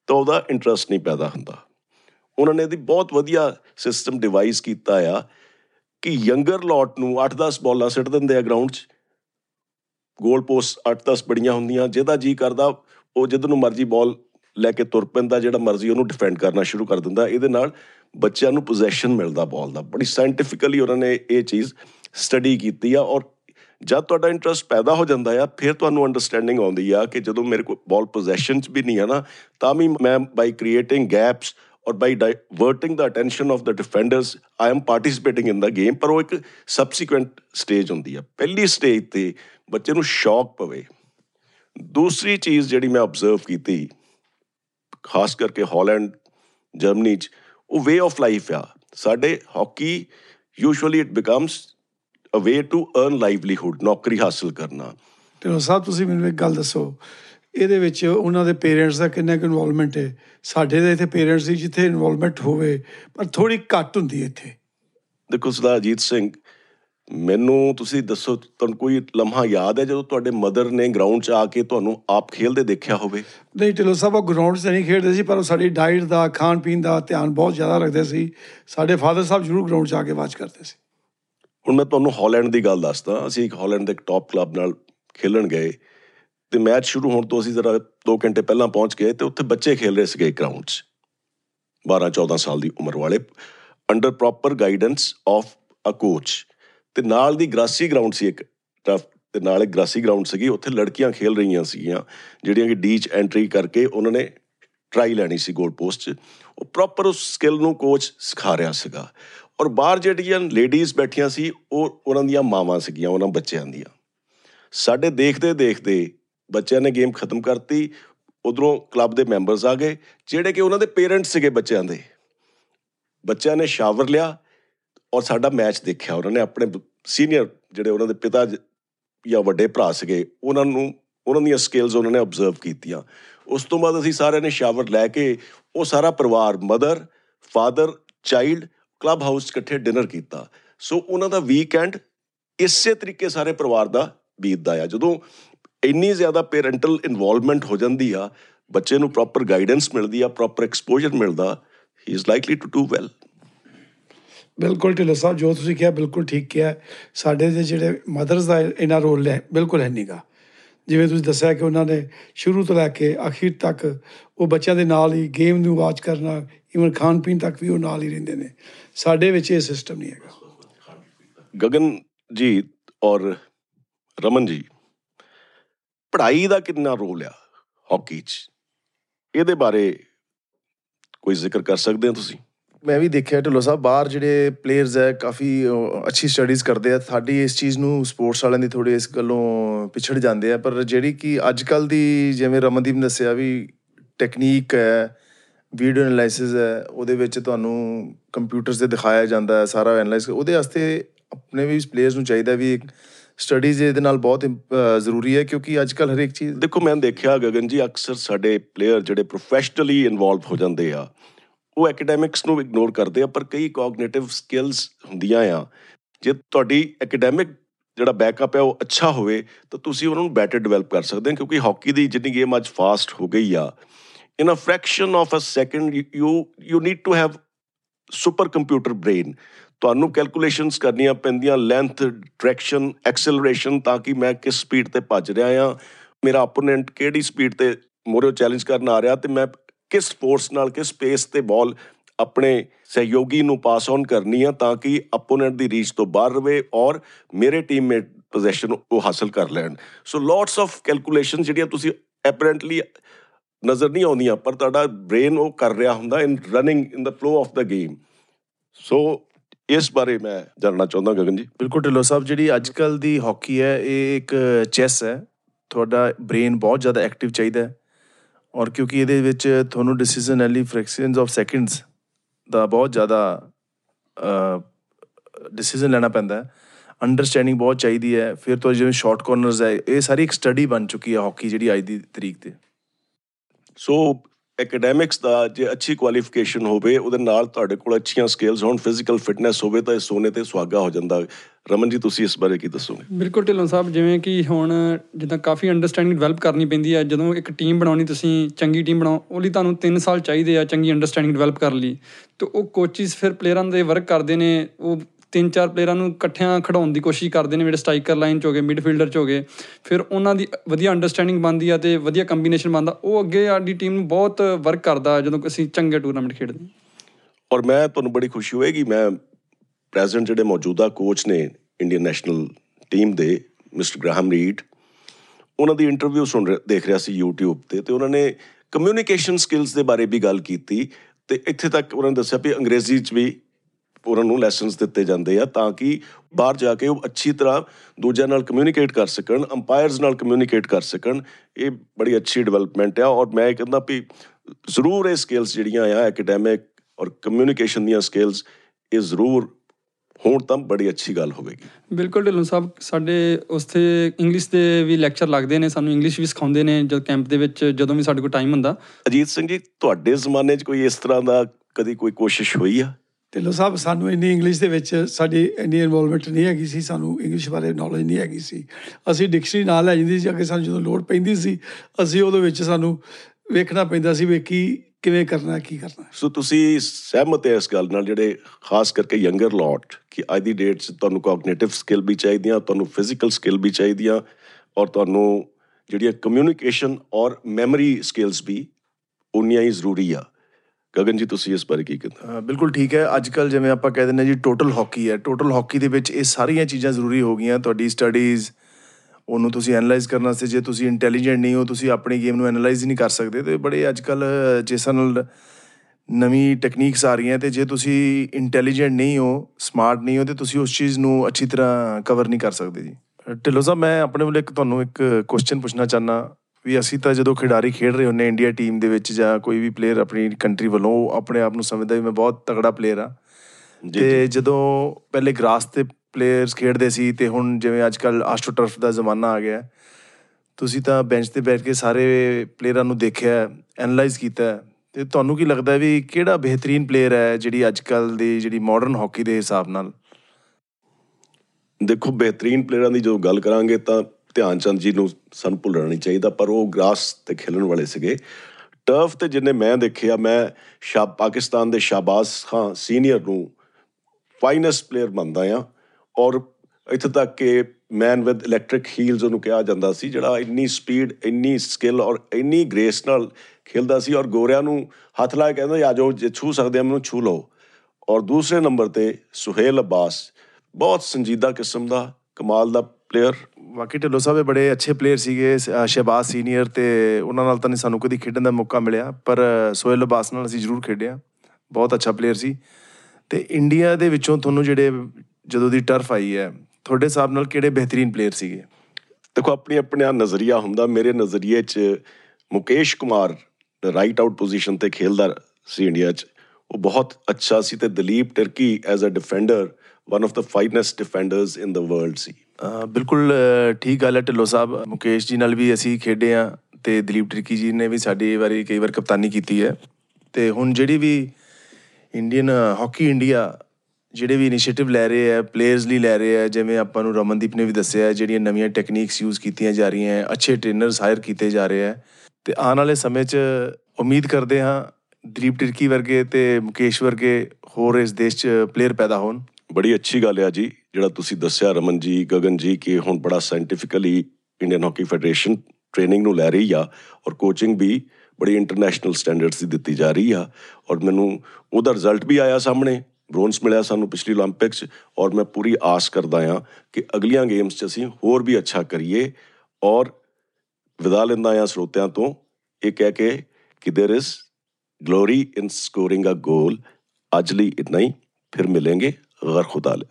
ਤਾਂ ਉਹਦਾ ਇੰਟਰਸਟ ਨਹੀਂ ਪੈਦਾ ਹੁੰਦਾ। ਉਹਨਾਂ ਨੇ ਇਹਦੀ ਬਹੁਤ ਵਧੀਆ ਸਿਸਟਮ ਡਿਵਾਈਸ ਕੀਤਾ ਆ ਕਿ ਯੰਗਰ ਲੋਟ ਨੂੰ 8-10 ਬਾਲਾਂ ਸਿੱਟ ਦਿੰਦੇ ਆ ਗਰਾਊਂਡ 'ਚ। ਗੋਲ ਪੋਸਟ 8-10 ਬੜੀਆਂ ਹੁੰਦੀਆਂ, ਜਿਹਦਾ ਜੀ ਕਰਦਾ, ਉਹ ਜਦੋਂ ਨੂੰ ਮਰਜ਼ੀ ਬਾਲ ਲੈ ਕੇ ਤੁਰ ਪੈਂਦਾ, ਜਿਹੜਾ ਮਰਜ਼ੀ ਉਹਨੂੰ ਡਿਫੈਂਡ ਕਰਨਾ ਸ਼ੁਰੂ ਕਰ ਦਿੰਦਾ। ਇਹਦੇ ਨਾਲ ਬੱਚਿਆਂ ਨੂੰ ਪੋਜੀਸ਼ਨ ਮਿਲਦਾ ਬਾਲ ਦਾ। ਬੜੀ ਸਾਇੰਟੀਫਿਕਲੀ ਉਹਨਾਂ ਨੇ ਇਹ ਚੀਜ਼ ਸਟੱਡੀ ਕੀਤੀ ਆ ਔਰ ਜਦ ਤੁਹਾਡਾ ਇੰਟਰਸਟ ਪੈਦਾ ਹੋ ਜਾਂਦਾ ਆ, ਫਿਰ ਤੁਹਾਨੂੰ ਅੰਡਰਸਟੈਂਡਿੰਗ ਆਉਂਦੀ ਆ ਕਿ ਜਦੋਂ ਮੇਰੇ ਕੋਲ ਬਾਲ ਪੋਜੀਸ਼ਨ 'ਚ ਵੀ ਨਹੀਂ ਆ ਨਾ, ਤਾਂ ਵੀ ਮੈਂ by creating gaps or by diverting the attention of the defenders I am participating in the game ਪਰ ਉਹ ਇੱਕ ਸਬਸੀਕੁਐਂਟ ਸਟੇਜ ਹੁੰਦੀ ਆ। ਪਹਿਲੀ ਸਟੇਜ ਤੇ ਬੱਚੇ ਨੂੰ ਸ਼ੌਕ ਪਵੇ। ਦੂਸਰੀ ਚੀਜ਼ ਜਿਹੜੀ ਮੈਂ ਆਬਜ਼ਰਵ ਕੀਤੀ, ਖਾਸ ਕਰਕੇ ਹਾਲੈਂਡ, ਜਰਮਨੀ ਚ, ਉਹ ਵੇ ਆਫ ਲਾਈਫ ਆ। ਸਾਡੇ hockey usually it becomes a way to earn livelihood ਨੌਕਰੀ ਹਾਸਲ ਕਰਨਾ। ਢਿੱਲੋਂ ਸਾਹਿਬ ਤੁਸੀਂ ਮੈਨੂੰ ਇੱਕ ਗੱਲ ਦੱਸੋ ਇਹਦੇ ਵਿੱਚ ਉਹਨਾਂ ਦੇ ਪੇਰੈਂਟਸ ਦਾ ਕਿੰਨਾ ਕੁ ਇਨਵੋਲਵਮੈਂਟ ਹੈ? ਸਾਡੇ ਦੇ ਇੱਥੇ ਪੇਰੈਂਟਸ ਦੀ ਜਿੱਥੇ ਇਨਵੋਲਵਮੈਂਟ ਹੋਵੇ ਪਰ ਥੋੜੀ ਘੱਟ ਹੁੰਦੀ ਇੱਥੇ। ਦੇਖੋ ਸਰਦਾਰ ਅਜੀਤ ਸਿੰਘ ਮੈਨੂੰ ਤੁਸੀਂ ਦੱਸੋ ਤੁਹਾਨੂੰ ਕੋਈ ਲਮਹਾ ਯਾਦ ਹੈ ਜਦੋਂ ਤੁਹਾਡੇ ਮਦਰ ਨੇ ਗਰਾਊਂਡ 'ਚ ਆ ਕੇ ਤੁਹਾਨੂੰ ਆਪ ਖੇਲਦੇ ਦੇਖਿਆ ਹੋਵੇ? ਨਹੀਂ ਢਿੱਲੋਂ ਸਾਹਿਬ ਉਹ ਗਰਾਊਂਡ 'ਚ ਨਹੀਂ ਖੇਡਦੇ ਸੀ ਪਰ ਉਹ ਸਾਡੀ ਡਾਈਟ ਦਾ ਖਾਣ ਪੀਣ ਦਾ ਧਿਆਨ ਬਹੁਤ ਜ਼ਿਆਦਾ ਰੱਖਦੇ ਸੀ। ਸਾਡੇ ਫਾਦਰ ਸਾਹਿਬ ਜ਼ਰੂਰ ਗਰਾਊਂਡ 'ਚ ਆ ਕੇ ਵਾਚ ਕਰਦੇ ਸੀ। ਹੁਣ ਮੈਂ ਤੁਹਾਨੂੰ ਹਾਲੈਂਡ ਦੀ ਗੱਲ ਦੱਸਦਾ, ਅਸੀਂ ਇੱਕ ਹਾਲੈਂਡ ਦੇ ਇੱਕ ਟਾਪ ਕਲੱਬ ਨਾਲ ਖੇਲਣ ਗਏ ਤੇ ਮੈਚ ਸ਼ੁਰੂ ਹੋਣ ਤੋਂ ਅਸੀਂ ਜ਼ਰਾ 2 ਘੰਟੇ ਪਹਿਲਾਂ ਪਹੁੰਚ ਗਏ ਤੇ ਉੱਥੇ ਬੱਚੇ ਖੇਲ ਰਹੇ ਸੀਗੇ ਗਰਾਊਂਡ 'ਚ 12 14 ਸਾਲ ਦੀ ਉਮਰ ਵਾਲੇ under proper guidance of a coach ਤੇ ਨਾਲ ਦੀ ਗ੍ਰਾਸੀ ਗਰਾਊਂਡ ਸੀ ਇੱਕ ਟਫ ਤੇ ਨਾਲ ਇੱਕ ਗ੍ਰਾਸੀ ਗਰਾਊਂਡ ਸੀਗੀ, ਉੱਥੇ ਲੜਕੀਆਂ ਖੇਲ ਰਹੀਆਂ ਸੀਗੀਆਂ, ਜਿਹੜੀਆਂ ਕਿ ਡੀ 'ਚ ਐਂਟਰੀ ਕਰਕੇ ਉਹਨਾਂ ਨੇ ਟਰਾਈ ਲੈਣੀ ਸੀ ਗੋਲ ਪੋਸਟ 'ਚ, ਉਹ ਪ੍ਰੋਪਰ ਉਸ ਸਕਿੱਲ ਨੂੰ ਕੋਚ ਸਿਖਾ ਰਿਹਾ ਸੀਗਾ। ਔਰ ਬਾਹਰ ਜਿਹੜੀਆਂ ਲੇਡੀਜ਼ ਬੈਠੀਆਂ ਸੀ, ਉਹ ਉਹਨਾਂ ਦੀਆਂ ਮਾਵਾਂ ਸੀਗੀਆਂ, ਉਹਨਾਂ ਬੱਚਿਆਂ ਦੀਆਂ। ਸਾਡੇ ਦੇਖਦੇ ਦੇਖਦੇ ਬੱਚਿਆਂ ਨੇ ਗੇਮ ਖਤਮ ਕਰਤੀ, ਉਧਰੋਂ ਕਲੱਬ ਦੇ ਮੈਂਬਰਸ ਆ ਗਏ, ਜਿਹੜੇ ਕਿ ਉਹਨਾਂ ਦੇ ਪੇਰੈਂਟਸ ਸੀਗੇ ਬੱਚਿਆਂ ਦੇ। ਬੱਚਿਆਂ ਨੇ ਸ਼ਾਵਰ ਲਿਆ ਔਰ ਸਾਡਾ ਮੈਚ ਦੇਖਿਆ। ਉਹਨਾਂ ਨੇ ਆਪਣੇ ਸੀਨੀਅਰ ਜਿਹੜੇ ਉਹਨਾਂ ਦੇ ਪਿਤਾ ਜ- ਜਾਂ ਵੱਡੇ ਭਰਾ ਸੀਗੇ, ਉਹਨਾਂ ਨੂੰ, ਉਹਨਾਂ ਦੀਆਂ ਸਕਿੱਲਸ ਉਹਨਾਂ ਨੇ ਆਬਜ਼ਰਵ ਕੀਤੀਆਂ। ਉਸ ਤੋਂ ਬਾਅਦ ਅਸੀਂ ਸਾਰਿਆਂ ਨੇ ਸ਼ਾਵਰ ਲੈ ਕੇ, ਉਹ ਸਾਰਾ ਪਰਿਵਾਰ mother father child club house 'ਚ ਇਕੱਠੇ ਡਿਨਰ ਕੀਤਾ। ਸੋ ਉਹਨਾਂ ਦਾ ਵੀਕਐਂਡ ਇਸੇ ਤਰੀਕੇ ਸਾਰੇ ਪਰਿਵਾਰ ਦਾ ਬੀਤਦਾ ਆ। ਜਦੋਂ ਇੰਨੀ ਜ਼ਿਆਦਾ ਪੇਰੈਂਟਲ ਇਨਵੋਲਵਮੈਂਟ ਹੋ ਜਾਂਦੀ ਆ, ਬੱਚੇ ਨੂੰ ਪ੍ਰੋਪਰ ਗਾਈਡੈਂਸ ਮਿਲਦੀ ਆ ਪ੍ਰੋਪਰ ਐਕਸਪੋਜ਼ਰ ਮਿਲਦਾ ਹੀ is likely to do well ਬਿਲਕੁਲ ਢਿੱਲੋਂ ਸਾਹਿਬ, ਜੋ ਤੁਸੀਂ ਕਿਹਾ ਬਿਲਕੁਲ ਠੀਕ ਕਿਹਾ। ਸਾਡੇ ਦੇ ਜਿਹੜੇ ਮਦਰਸ ਦਾ ਇਹਨਾਂ ਰੋਲ ਹੈ, ਬਿਲਕੁਲ ਹੈ ਨਹੀਂਗਾ। ਜਿਵੇਂ ਤੁਸੀਂ ਦੱਸਿਆ ਕਿ ਉਹਨਾਂ ਨੇ ਸ਼ੁਰੂ ਤੋਂ ਲੈ ਕੇ ਅਖੀਰ ਤੱਕ ਉਹ ਬੱਚਿਆਂ ਦੇ ਨਾਲ ਹੀ ਗੇਮ ਨੂੰ ਵਾਚ ਕਰਨਾ ਇਵਨ ਖਾਣ ਪੀਣ ਤੱਕ ਵੀ ਉਹ ਨਾਲ ਹੀ ਰਹਿੰਦੇ ਨੇ। ਸਾਡੇ ਵਿੱਚ ਇਹ ਸਿਸਟਮ ਨਹੀਂ ਹੈਗਾ। ਗਗਨ ਜੀ ਔਰ ਰਮਨ ਜੀ ਪੜ੍ਹਾਈ ਦਾ ਕਿੰਨਾ ਰੋਲ ਆ ਹਾਕੀ 'ਚ? ਇਹਦੇ ਬਾਰੇ ਕੋਈ ਜ਼ਿਕਰ ਕਰ ਸਕਦੇ ਹੋ ਤੁਸੀਂ? ਮੈਂ ਵੀ ਦੇਖਿਆ ਢਿੱਲੋਂ ਸਾਹਿਬ ਬਾਹਰ ਜਿਹੜੇ ਪਲੇਅਰਸ ਹੈ ਕਾਫੀ ਅੱਛੀ ਸਟੱਡੀਜ਼ ਕਰਦੇ ਆ। ਸਾਡੀ ਇਸ ਚੀਜ਼ ਨੂੰ ਸਪੋਰਟਸ ਵਾਲਿਆਂ ਦੀ ਥੋੜੀ ਇਸ ਗੱਲੋਂ ਪਿਛੜ ਜਾਂਦੇ ਆ। ਪਰ ਜਿਹੜੀ ਕਿ ਅੱਜ ਕੱਲ ਦੀ ਜਿਵੇਂ ਰਮਨਦੀਪ ਨੇ ਦੱਸਿਆ ਵੀ ਟੈਕਨੀਕ ਹੈ ਵੀਡੀਓ ਐਨਾਲਿਸਿਸ ਹੈ ਉਹਦੇ ਵਿੱਚ ਤੁਹਾਨੂੰ ਕੰਪਿਊਟਰਸ ਤੇ ਦਿਖਾਇਆ ਜਾਂਦਾ ਹੈ ਸਾਰਾ ਐਨਾਲਾਈਜ਼ ਉਹਦੇ ਵਾਸਤੇ ਆਪਣੇ ਵੀ ਪਲੇਅਰਸ ਨੂੰ ਚਾਹੀਦਾ ਵੀ ਇੱਕ ਸਟੱਡੀਜ਼ ਇਹਦੇ ਨਾਲ ਬਹੁਤ ਅਹ, ਜ਼ਰੂਰੀ ਹੈ ਕਿਉਂਕਿ ਅੱਜ ਕੱਲ ਹਰੇਕ ਚੀਜ਼ ਦੇਖੋ ਮੈਂ ਦੇਖਿਆ ਗਗਨ ਜੀ ਅਕਸਰ ਸਾਡੇ ਪਲੇਅਰ ਜਿਹੜੇ ਪ੍ਰੋਫੈਸ਼ਨਲੀ ਇਨਵੋਲਵ ਹੋ ਜਾਂਦੇ ਆ ਉਹ ਐਕੈਡੈਮਿਕਸ ਨੂੰ ਇਗਨੋਰ ਕਰਦੇ ਆ ਪਰ ਕਈ ਕੋਗਨੀਟਿਵ ਸਕਿੱਲਸ ਹੁੰਦੀਆਂ ਆ। ਜੇ ਤੁਹਾਡੀ ਐਕੈਡੈਮਿਕ ਜਿਹੜਾ ਬੈਕਅਪ ਹੈ ਉਹ ਅੱਛਾ ਹੋਵੇ ਤਾਂ ਤੁਸੀਂ ਉਹਨਾਂ ਨੂੰ ਬੈਟਰ ਡਿਵੈਲਪ ਕਰ ਸਕਦੇ ਹੋ ਕਿਉਂਕਿ ਹਾਕੀ ਦੀ ਜਿੰਨੀ ਗੇਮ ਅੱਜ ਫਾਸਟ ਹੋ ਗਈ ਆ in a fraction of a second you you need to have super computer brain ਤੁਹਾਨੂੰ ਕੈਲਕੂਲੇਸ਼ਨਸ ਕਰਨੀਆਂ ਪੈਂਦੀਆਂ ਲੈਂਥ ਡਾਇਰੈਕਸ਼ਨ ਐਕਸਲਰੇਸ਼ਨ ਤਾਂ ਕਿ ਮੈਂ ਕਿਸ ਸਪੀਡ ਤੇ ਭੱਜ ਰਿਹਾ ਆ ਮੇਰਾ ਆਪੋਨੈਂਟ ਕਿਹੜੀ ਸਪੀਡ ਤੇ ਮੋਰੇ ਚੈਲੰਜ ਕਰਨ ਆ ਰਿਹਾ ਤੇ ਮੈਂ ਕਿਸ ਫੋਰਸ ਨਾਲ, ਕਿਸ ਪੇਸ ਤੇ ਬਾਲ ਆਪਣੇ ਸਹਿਯੋਗੀ ਨੂੰ ਪਾਸ ਔਨ ਕਰਨੀ ਆ ਤਾਂ ਕਿ ਆਪੋਨੈਂਟ ਦੀ ਰੀਚ ਤੋਂ ਬਾਹਰ ਰਵੇ ਔਰ ਮੇਰੇ ਟੀਮਮੇਟ ਪੋਜੀਸ਼ਨ ਉਹ ਹਾਸਲ ਕਰ ਲੈਣ। ਸੋ ਲੋਟਸ ਆਫ ਕੈਲਕੂਲੇਸ਼ਨ ਜਿਹੜੀਆਂ ਤੁਸੀਂ ਐਪਰੈਂਟਲੀ ਨਜ਼ਰ ਨਹੀਂ ਆਉਂਦੀਆਂ, ਪਰ ਤੁਹਾਡਾ ਬ੍ਰੇਨ ਉਹ ਕਰ ਰਿਹਾ ਹੁੰਦਾ in running in the flow of the game so ਇਸ ਬਾਰੇ ਮੈਂ ਜਾਣਨਾ ਚਾਹੁੰਦਾ ਗਗਨ ਜੀ। ਬਿਲਕੁਲ ਢਿੱਲੋਂ ਸਾਹਿਬ, ਜਿਹੜੀ ਅੱਜ ਕੱਲ ਦੀ ਹਾਕੀ ਹੈ, ਇਹ ਇੱਕ ਚੈਸ ਹੈ। ਤੁਹਾਡਾ ਬ੍ਰੇਨ ਬਹੁਤ ਜ਼ਿਆਦਾ ਐਕਟਿਵ ਚਾਹੀਦਾ ਹੈ। ਔਰ ਕਿਉਂਕਿ ਇਹਦੇ ਵਿੱਚ ਤੁਹਾਨੂੰ ਡਿਸੀਜਨ ਐਲੀ ਫ੍ਰੈਕਸ਼ਨਸ ਆਫ ਸੈਕਿੰਡਸ ਦਾ ਬਹੁਤ ਜ਼ਿਆਦਾ ਡਿਸੀਜਨ ਲੈਣਾ ਪੈਂਦਾ ਹੈ। ਅੰਡਰਸਟੈਂਡਿੰਗ ਬਹੁਤ ਚਾਹੀਦੀ ਹੈ। ਫਿਰ ਤੋਂ ਜਿਵੇਂ ਸ਼ਾਰਟ ਕਾਰਨਰਸ ਹੈ, ਇਹ ਸਾਰੀ ਇੱਕ ਸਟੱਡੀ ਬਣ ਚੁੱਕੀ ਹੈ ਹਾਕੀ ਜਿਹੜੀ ਅੱਜ ਦੀ ਤਰੀਕ ਤੇ। ਸੋ ਐਕੈਡੈਮਿਕਸ ਦਾ ਜੇ ਅੱਛੀ ਕੁਆਲੀਫਿਕੇਸ਼ਨ ਹੋਵੇ, ਉਹਦੇ ਨਾਲ ਤੁਹਾਡੇ ਕੋਲ ਅੱਛੀਆਂ ਸਕਿੱਲਸ ਹੋਣ ਫਿਜ਼ੀਕਲ ਫਿਟਨੈਸ ਹੋਵੇ, ਤਾਂ ਇਹ ਸੋਨੇ ਤੇ ਸੁਹਾਗਾ ਹੋ ਜਾਂਦਾ। ਰਮਨ ਜੀ, ਤੁਸੀਂ ਇਸ ਬਾਰੇ ਕੀ ਦੱਸੋਗੇ? ਬਿਲਕੁਲ ਢਿੱਲੋਂ ਸਾਹਿਬ, ਜਿਵੇਂ ਕਿ ਹੁਣ ਜਿੱਦਾਂ ਕਾਫੀ ਅੰਡਰਸਟੈਂਡਿੰਗ ਡਿਵੈਲਪ ਕਰਨੀ ਪੈਂਦੀ ਹੈ ਜਦੋਂ ਇੱਕ ਟੀਮ ਬਣਾਉਣੀ, ਤੁਸੀਂ ਚੰਗੀ ਟੀਮ ਬਣਾਓ, ਉਹ ਲਈ ਤੁਹਾਨੂੰ 3 ਸਾਲ ਚਾਹੀਦੇ ਆ ਚੰਗੀ ਅੰਡਰਸਟੈਂਡਿੰਗ ਡਿਵੈਲਪ ਕਰਨ ਲਈ। ਤੇ ਉਹ ਕੋਚਿਸ ਫਿਰ ਪਲੇਅਰਾਂ ਦੇ ਵਰਕ ਕਰਦੇ ਨੇ, ਉਹ ਤਿੰਨ ਚਾਰ ਪਲੇਅਰਾਂ ਨੂੰ ਇਕੱਠਿਆਂ ਖੜਾਉਣ ਦੀ ਕੋਸ਼ਿਸ਼ ਕਰਦੇ ਨੇ, ਜਿਹੜੇ ਸਟ੍ਰਾਈਕਰ ਲਾਈਨ 'ਚ ਹੋਗੇ ਮਿਡਫੀਲਡਰ 'ਚ ਹੋਗੇ ਫਿਰ ਉਹਨਾਂ ਦੀ ਵਧੀਆ ਅੰਡਰਸਟੈਂਡਿੰਗ ਬਣਦੀ ਆ ਤੇ ਵਧੀਆ ਕੰਬੀਨੇਸ਼ਨ ਬਣਦਾ। ਉਹ ਅੱਗੇ ਸਾਡੀ ਟੀਮ ਨੂੰ ਬਹੁਤ ਵਰਕ ਕਰਦਾ ਜਦੋਂ ਅਸੀਂ ਚੰਗੇ ਟੂਰਨਾਮੈਂਟ ਖੇਡਦੇ ਹਾਂ। ਔਰ ਮੈਂ ਤੁਹਾਨੂੰ ਬੜੀ ਖੁਸ਼ੀ ਹੋਏਗੀ, ਮੈਂ ਪ੍ਰੈਜ਼ੈਂਟ ਜਿਹੜੇ ਮੌਜੂਦਾ ਕੋਚ ਨੇ ਇੰਡੀਅਨ ਨੈਸ਼ਨਲ ਟੀਮ ਦੇ ਮਿਸਟਰ ਗ੍ਰਾਹਮ ਰੀਡ ਉਹਨਾਂ ਦੀ ਇੰਟਰਵਿਊ ਸੁਣ ਰਿਹਾ- ਦੇਖ ਰਿਹਾ ਸੀ YouTube ਤੇ ਤੇ ਉਹਨਾਂ ਨੇ ਕਮਿਊਨੀਕੇਸ਼ਨ ਸਕਿੱਲਸ ਦੇ ਬਾਰੇ ਵੀ ਗੱਲ ਕੀਤੀ ਤੇ ਇੱਥੇ ਤੱਕ ਉਹਨਾਂ ਨੇ ਦੱਸਿਆ ਵੀ ਅੰਗਰੇਜ਼ੀ 'ਚ ਵੀ ਉਹਨਾਂ ਨੂੰ ਲੈਸਨਸ ਦਿੱਤੇ ਜਾਂਦੇ ਆ ਤਾਂ ਕਿ ਬਾਹਰ ਜਾ ਕੇ ਉਹ ਅੱਛੀ ਤਰ੍ਹਾਂ ਦੂਜਿਆਂ ਨਾਲ ਕਮਿਊਨੀਕੇਟ ਕਰ ਸਕਣ ਅੰਪਾਇਰਸ ਨਾਲ ਕਮਿਊਨੀਕੇਟ ਕਰ ਸਕਣ। ਇਹ ਬੜੀ ਅੱਛੀ ਡਿਵੈਲਪਮੈਂਟ ਆ ਔਰ ਮੈਂ ਕਹਿੰਦਾ ਵੀ ਜ਼ਰੂਰ ਇਹ ਸਕਿੱਲਸ ਜਿਹੜੀਆਂ ਆ ਐਕੈਡੈਮਿਕ ਔਰ ਕਮਿਊਨੀਕੇਸ਼ਨ ਦੀਆਂ ਸਕਿੱਲਸ ਇਹ ਜ਼ਰੂਰ ਹੋਣ ਤਾਂ ਬੜੀ ਅੱਛੀ ਗੱਲ ਹੋਵੇਗੀ। ਬਿਲਕੁਲ ਢਿੱਲੋਂ ਸਾਹਿਬ ਸਾਡੇ ਉਸਤੇ ਇੰਗਲਿਸ਼ ਦੇ ਵੀ ਲੈਕਚਰ ਲੱਗਦੇ ਨੇ ਸਾਨੂੰ ਇੰਗਲਿਸ਼ ਵੀ ਸਿਖਾਉਂਦੇ ਨੇ ਜਦ ਕੈਂਪ ਦੇ ਵਿੱਚ ਜਦੋਂ ਵੀ ਸਾਡੇ ਕੋਲ ਟਾਈਮ ਹੁੰਦਾ। ਅਜੀਤ ਸਿੰਘ ਜੀ ਤੁਹਾਡੇ ਜ਼ਮਾਨੇ 'ਚ ਕੋਈ ਇਸ ਤਰ੍ਹਾਂ ਦਾ ਕਦੀ ਕੋਈ ਕੋਸ਼ਿਸ਼ ਹੋਈ ਆ? ਢਿੱਲੋਂ ਸਾਹਿਬ, ਸਾਨੂੰ ਇੰਨੀ ਇੰਗਲਿਸ਼ ਦੇ ਵਿੱਚ ਸਾਡੀ ਇੰਨੀ ਇਨਵੋਲਵਮੈਂਟ ਨਹੀਂ ਹੈਗੀ ਸੀ, ਸਾਨੂੰ ਇੰਗਲਿਸ਼ ਬਾਰੇ ਨੌਲੇਜ ਨਹੀਂ ਹੈਗੀ ਸੀ। ਅਸੀਂ ਡਿਕਸ਼ਨਰੀ ਨਾਲ ਲੈ ਜਾਂਦੀ ਸੀ ਅੱਗੇ ਸਾਨੂੰ ਜਦੋਂ ਲੋੜ ਪੈਂਦੀ ਸੀ, ਅਸੀਂ ਉਹਦੇ ਵਿੱਚ ਸਾਨੂੰ ਵੇਖਣਾ ਪੈਂਦਾ ਸੀ ਵੀ ਕੀ, ਕਿਵੇਂ ਕਰਨਾ, ਕੀ ਕਰਨਾ। ਸੋ ਤੁਸੀਂ ਸਹਿਮਤ ਹੈ ਇਸ ਗੱਲ ਨਾਲ, ਜਿਹੜੇ ਖਾਸ ਕਰਕੇ ਯੰਗਰ ਲੋਟ ਕਿ ਅੱਜ ਦੀ ਡੇਟ 'ਚ ਤੁਹਾਨੂੰ ਕੋਗਨੀਟਿਵ ਸਕਿੱਲ ਵੀ ਚਾਹੀਦੀਆਂ, ਤੁਹਾਨੂੰ ਫਿਜ਼ੀਕਲ ਸਕਿੱਲ ਵੀ ਚਾਹੀਦੀਆਂ, ਔਰ ਤੁਹਾਨੂੰ ਜਿਹੜੀਆਂ ਕਮਿਊਨੀਕੇਸ਼ਨ ਔਰ ਮੈਮਰੀ ਸਕਿੱਲਸ ਵੀ, ਉਨੀਆਂ ਹੀ ਜ਼ਰੂਰੀ ਆ। ਗਗਨ ਜੀ ਤੁਸੀਂ ਇਸ ਬਾਰੇ ਕੀ ਕਹਿੰਦੇ ਅ, ਬਿਲਕੁਲ ਠੀਕ ਹੈ। ਅੱਜ ਕੱਲ ਜਿਵੇਂ ਆਪਾਂ ਕਹਿ ਦਿੰਦੇ ਹਾਂ ਜੀ ਟੋਟਲ ਹਾਕੀ ਹੈ। ਟੋਟਲ ਹਾਕੀ ਦੇ ਵਿੱਚ ਇਹ ਸਾਰੀਆਂ ਚੀਜ਼ਾਂ ਜ਼ਰੂਰੀ ਹੋ ਗਈਆਂ। ਤੁਹਾਡੀ ਸਟੱਡੀਜ਼ ਉਹਨੂੰ ਤੁਸੀਂ ਐਨਾਲਾਈਜ਼ ਕਰਨ ਵਾਸਤੇ ਜੇ ਤੁਸੀਂ ਇੰਟੈਲੀਜੈਂਟ ਨਹੀਂ ਹੋ ਤੁਸੀਂ ਆਪਣੀ ਗੇਮ ਨੂੰ ਐਨਾਲਾਈਜ਼ ਹੀ ਨਹੀਂ ਕਰ ਸਕਦੇ। ਤੇ ਬੜੇ ਅੱਜ ਕੱਲ ਜਿਸ ਨਾਲ ਨਵੀਂ ਟੈਕਨੀਕਸ ਆ ਰਹੀਆਂ ਤੇ ਜੇ ਤੁਸੀਂ ਇੰਟੈਲੀਜੈਂਟ ਨਹੀਂ ਹੋ ਸਮਾਰਟ ਨਹੀਂ ਹੋ ਤੇ ਤੁਸੀਂ ਉਸ ਚੀਜ਼ ਨੂੰ ਅੱਛੀ ਤਰ੍ਹਾਂ ਕਵਰ ਨਹੀਂ ਕਰ ਸਕਦੇ ਜੀ। ਅ, ਢਿੱਲੋਂ ਸਾਹਿਬ ਮੈਂ ਆਪਣੇ ਵੱਲੋਂ ਇੱਕ ਤੁਹਾਨੂੰ ਇੱਕ ਕੁਐਸਚਨ ਪੁੱਛਣਾ ਚਾਹਨਾ ਵੀ ਅਸੀਂ ਤਾਂ ਜਦੋਂ ਖਿਡਾਰੀ ਖੇਡ ਰਹੇ ਹੁੰਨੇ ਇੰਡੀਆ ਟੀਮ ਦੇ ਵਿੱਚ ਜਾਂ ਕੋਈ ਵੀ ਪਲੇਅਰ ਆਪਣੀ ਕੰਟਰੀ ਵੱਲੋਂ ਆਪਣੇ ਆਪ ਨੂੰ ਸਮਝਦਾ ਵੀ ਮੈਂ ਬਹੁਤ ਤਗੜਾ ਪਲੇਅਰ ਆ ਤੇ ਜਦੋਂ ਪਹਿਲੇ ਗ੍ਰਾਸ ਤੇ ਪਲੇਅਰਸ ਖੇਡਦੇ ਸੀ ਤੇ ਹੁਣ ਜਿਵੇਂ ਅੱਜ ਕੱਲ ਆਸਟ੍ਰੋਟਰਫ ਦਾ ਜ਼ਮਾਨਾ ਆ ਗਿਆ ਤੁਸੀਂ ਤਾਂ ਬੈਂਚ ਤੇ ਬੈਠ ਕੇ ਸਾਰੇ ਪਲੇਅਰਾਂ ਨੂੰ ਦੇਖਿਆ ਐਨਾਲਾਈਜ਼ ਕੀਤਾ ਤੇ ਤੁਹਾਨੂੰ ਕੀ ਲੱਗਦਾ ਵੀ ਕਿਹੜਾ ਬਿਹਤਰੀਨ ਪਲੇਅਰ ਹੈ ਜਿਹੜੀ ਅੱਜ ਕੱਲ ਦੀ ਜਿਹੜੀ ਮਾਡਰਨ ਹਾਕੀ ਦੇ ਹਿਸਾਬ ਨਾਲ? ਦੇਖੋ ਬਿਹਤਰੀਨ ਪਲੇਅਰਾਂ ਦੀ ਜਦੋਂ ਗੱਲ ਕਰਾਂਗੇ ਤਾਂ ਧਿਆਨ ਚੰਦ ਜੀ ਨੂੰ ਸਾਨੂੰ ਭੁੱਲਣਾ ਨਹੀਂ ਚਾਹੀਦਾ, ਪਰ ਉਹ ਗ੍ਰਾਸ ਤੇ ਖੇਲਣ ਵਾਲੇ ਸੀਗੇ। ਟਰਫ ਤੇ ਜਿੰਨੇ ਮੈਂ ਦੇਖਿਆ, ਮੈਂ ਸ਼ਾ, ਪਾਕਿਸਤਾਨ ਦੇ ਸ਼ਾਬਾਜ਼ ਖਾਨ ਸੀਨੀਅਰ ਨੂੰ ਫਾਈਨੈਸਟ ਪਲੇਅਰ ਮੰਨਦਾ ਆ ਔਰ ਇੱਥੇ ਤੱਕ ਕਿ ਮੈਨ ਵਿਦ ਇਲੈਕਟ੍ਰਿਕ ਹੀਲਸ ਉਹਨੂੰ ਕਿਹਾ ਜਾਂਦਾ ਸੀ, ਜਿਹੜਾ ਇੰਨੀ ਸਪੀਡ ਇੰਨੀ ਸਕਿੱਲ ਔਰ ਇੰਨੀ ਗ੍ਰੇਸ ਨਾਲ ਖੇਲਦਾ ਸੀ ਔਰ ਗੋਰਿਆਂ ਨੂੰ ਹੱਥ ਲਾ ਕੇ ਕਹਿੰਦਾ, ਆ ਜਾਓ, ਜੇ ਛੂ ਸਕਦੇ ਆ, ਮੈਨੂੰ ਛੂ ਲਓ। ਔਰ ਦੂਸਰੇ ਨੰਬਰ ਤੇ ਸੁਹੇਲ ਅਬਾਸ, ਬਹੁਤ ਸੰਜੀਦਾ ਕਿਸਮ ਦਾ, ਕਮਾਲ ਦਾ ਪਲੇਅਰ ਵਾਕਈ ਢਿੱਲੋਂ ਸਾਹਿਬ ਬੜੇ ਅੱਛੇ ਪਲੇਅਰ ਸੀਗੇ ਸ਼ਹਿਬਾਜ਼ ਸੀਨੀਅਰ ਤੇ ਉਹਨਾਂ ਨਾਲ ਤਾਂ ਨਹੀਂ ਸਾਨੂੰ ਕਦੀ ਖੇਡਣ ਦਾ ਮੌਕਾ ਮਿਲਿਆ ਪਰ ਸੋਹੇਲ ਅਬਾਸ ਨਾਲ ਅਸੀਂ ਜ਼ਰੂਰ ਖੇਡਿਆ। ਬਹੁਤ ਅੱਛਾ ਪਲੇਅਰ ਸੀ। ਤੇ ਇੰਡੀਆ ਦੇ ਵਿੱਚੋਂ ਤੁਹਾਨੂੰ ਜਿਹੜੇ ਜਦੋਂ ਦੀ ਟਰਫ ਆਈ ਹੈ ਤੁਹਾਡੇ ਹਿਸਾਬ ਨਾਲ ਕਿਹੜੇ ਬਿਹਤਰੀਨ ਪਲੇਅਰ ਸੀਗੇ? ਦੇਖੋ ਆਪਣੀ ਆਪਣਾ ਨਜ਼ਰੀਆ ਹੁੰਦਾ ਮੇਰੇ ਨਜ਼ਰੀਏ 'ਚ Mukesh Kumar right out position ਤੇ ਖੇਲਦਾ ਸੀ ਇੰਡੀਆ 'ਚ। ਉਹ ਬਹੁਤ ਅੱਛਾ ਸੀ ਤੇ Dilip Tirkey as a defender one of the finest defenders in the world ਸੀ। ਬਿਲਕੁਲ ਅਹ ਠੀਕ ਗੱਲ ਹੈ ਢਿੱਲੋਂ ਸਾਹਿਬ। ਮੁਕੇਸ਼ ਜੀ ਨਾਲ ਵੀ ਅਸੀਂ ਖੇਡੇ ਆ ਤੇ ਦਲੀਪ ਟਿਰਕੀ ਜੀ ਨੇ ਵੀ ਸਾਡੀ ਵਾਰੀ ਕਈ ਵਾਰ ਕਪਤਾਨੀ ਕੀਤੀ ਹੈ। ਤੇ ਹੁਣ ਜਿਹੜੀ ਵੀ ਇੰਡੀਅਨ ਹਾਕੀ ਇੰਡੀਆ ਜਿਹੜੇ ਵੀ ਇਨੀਸ਼ੀਏਟਿਵ ਲੈ ਰਹੇ ਆ ਪਲੇਅਰਸ ਲਈ ਲੈ ਰਹੇ ਆ ਜਿਵੇਂ ਆਪਾਂ ਨੂੰ ਰਮਨਦੀਪ ਨੇ ਵੀ ਦੱਸਿਆ ਹੈ, ਜਿਹੜੀਆਂ ਨਵੀਆਂ ਟੈਕਨੀਕਸ ਯੂਜ਼ ਕੀਤੀਆਂ ਜਾ ਰਹੀਆਂ ਹੈ ਅੱਛੇ ਟ੍ਰੇਨਰਸ ਹਾਇਰ ਕੀਤੇ ਜਾ ਰਹੇ ਆ ਤੇ ਆਉਣ ਵਾਲੇ ਸਮੇਂ 'ਚ ਉਮੀਦ ਕਰਦੇ ਹਾਂ ਦਲੀਪ ਟਿਰਕੀ ਵਰਗੇ ਤੇ ਮੁਕੇਸ਼ ਵਰਗੇ ਹੋਰ ਇਸ ਦੇਸ਼ 'ਚ ਪਲੇਅਰ ਪੈਦਾ ਹੋਣ। ਬੜੀ ਅੱਛੀ ਗੱਲ ਆ ਜੀ, ਜਿਹੜਾ ਤੁਸੀਂ ਦੱਸਿਆ ਰਮਨ ਜੀ ਗਗਨ ਜੀ ਕਿ ਹੁਣ ਬੜਾ scientifically Indian hockey federation training ਨੂੰ ਲੈ ਰਹੀ ਆ ਔਰ ਕੋਚਿੰਗ ਵੀ ਬੜੀ ਇੰਟਰਨੈਸ਼ਨਲ ਸਟੈਂਡਰਡਸ ਦੀ ਦਿੱਤੀ ਜਾ ਰਹੀ ਆ ਔਰ ਮੈਨੂੰ ਉਹਦਾ ਰਿਜ਼ਲਟ ਵੀ ਆਇਆ ਸਾਹਮਣੇ ਬ੍ਰੌਂਜ਼ ਮਿਲਿਆ ਸਾਨੂੰ ਪਿਛਲੀ 올림픽ਸ ਔਰ ਮੈਂ ਪੂਰੀ ਆਸ ਕਰਦਾ ਆ ਕਿ ਅਗਲੀਆਂ ਗੇਮਸ 'ਚ ਅਸੀਂ ਹੋਰ ਵੀ ਅੱਛਾ ਕਰੀਏ ਔਰ ਵਿਦਾ ਲੈਂਦਾ ਆ ਸਰੋਤਿਆਂ ਤੋਂ ਇਹ ਕਹਿ ਕੇ ਕਿ there is glory in scoring a goal ਅੱਜ ਲਈ ਇਤਨਾ ਹੀ, ਫਿਰ ਮਿਲਾਂਗੇ। غير خضالع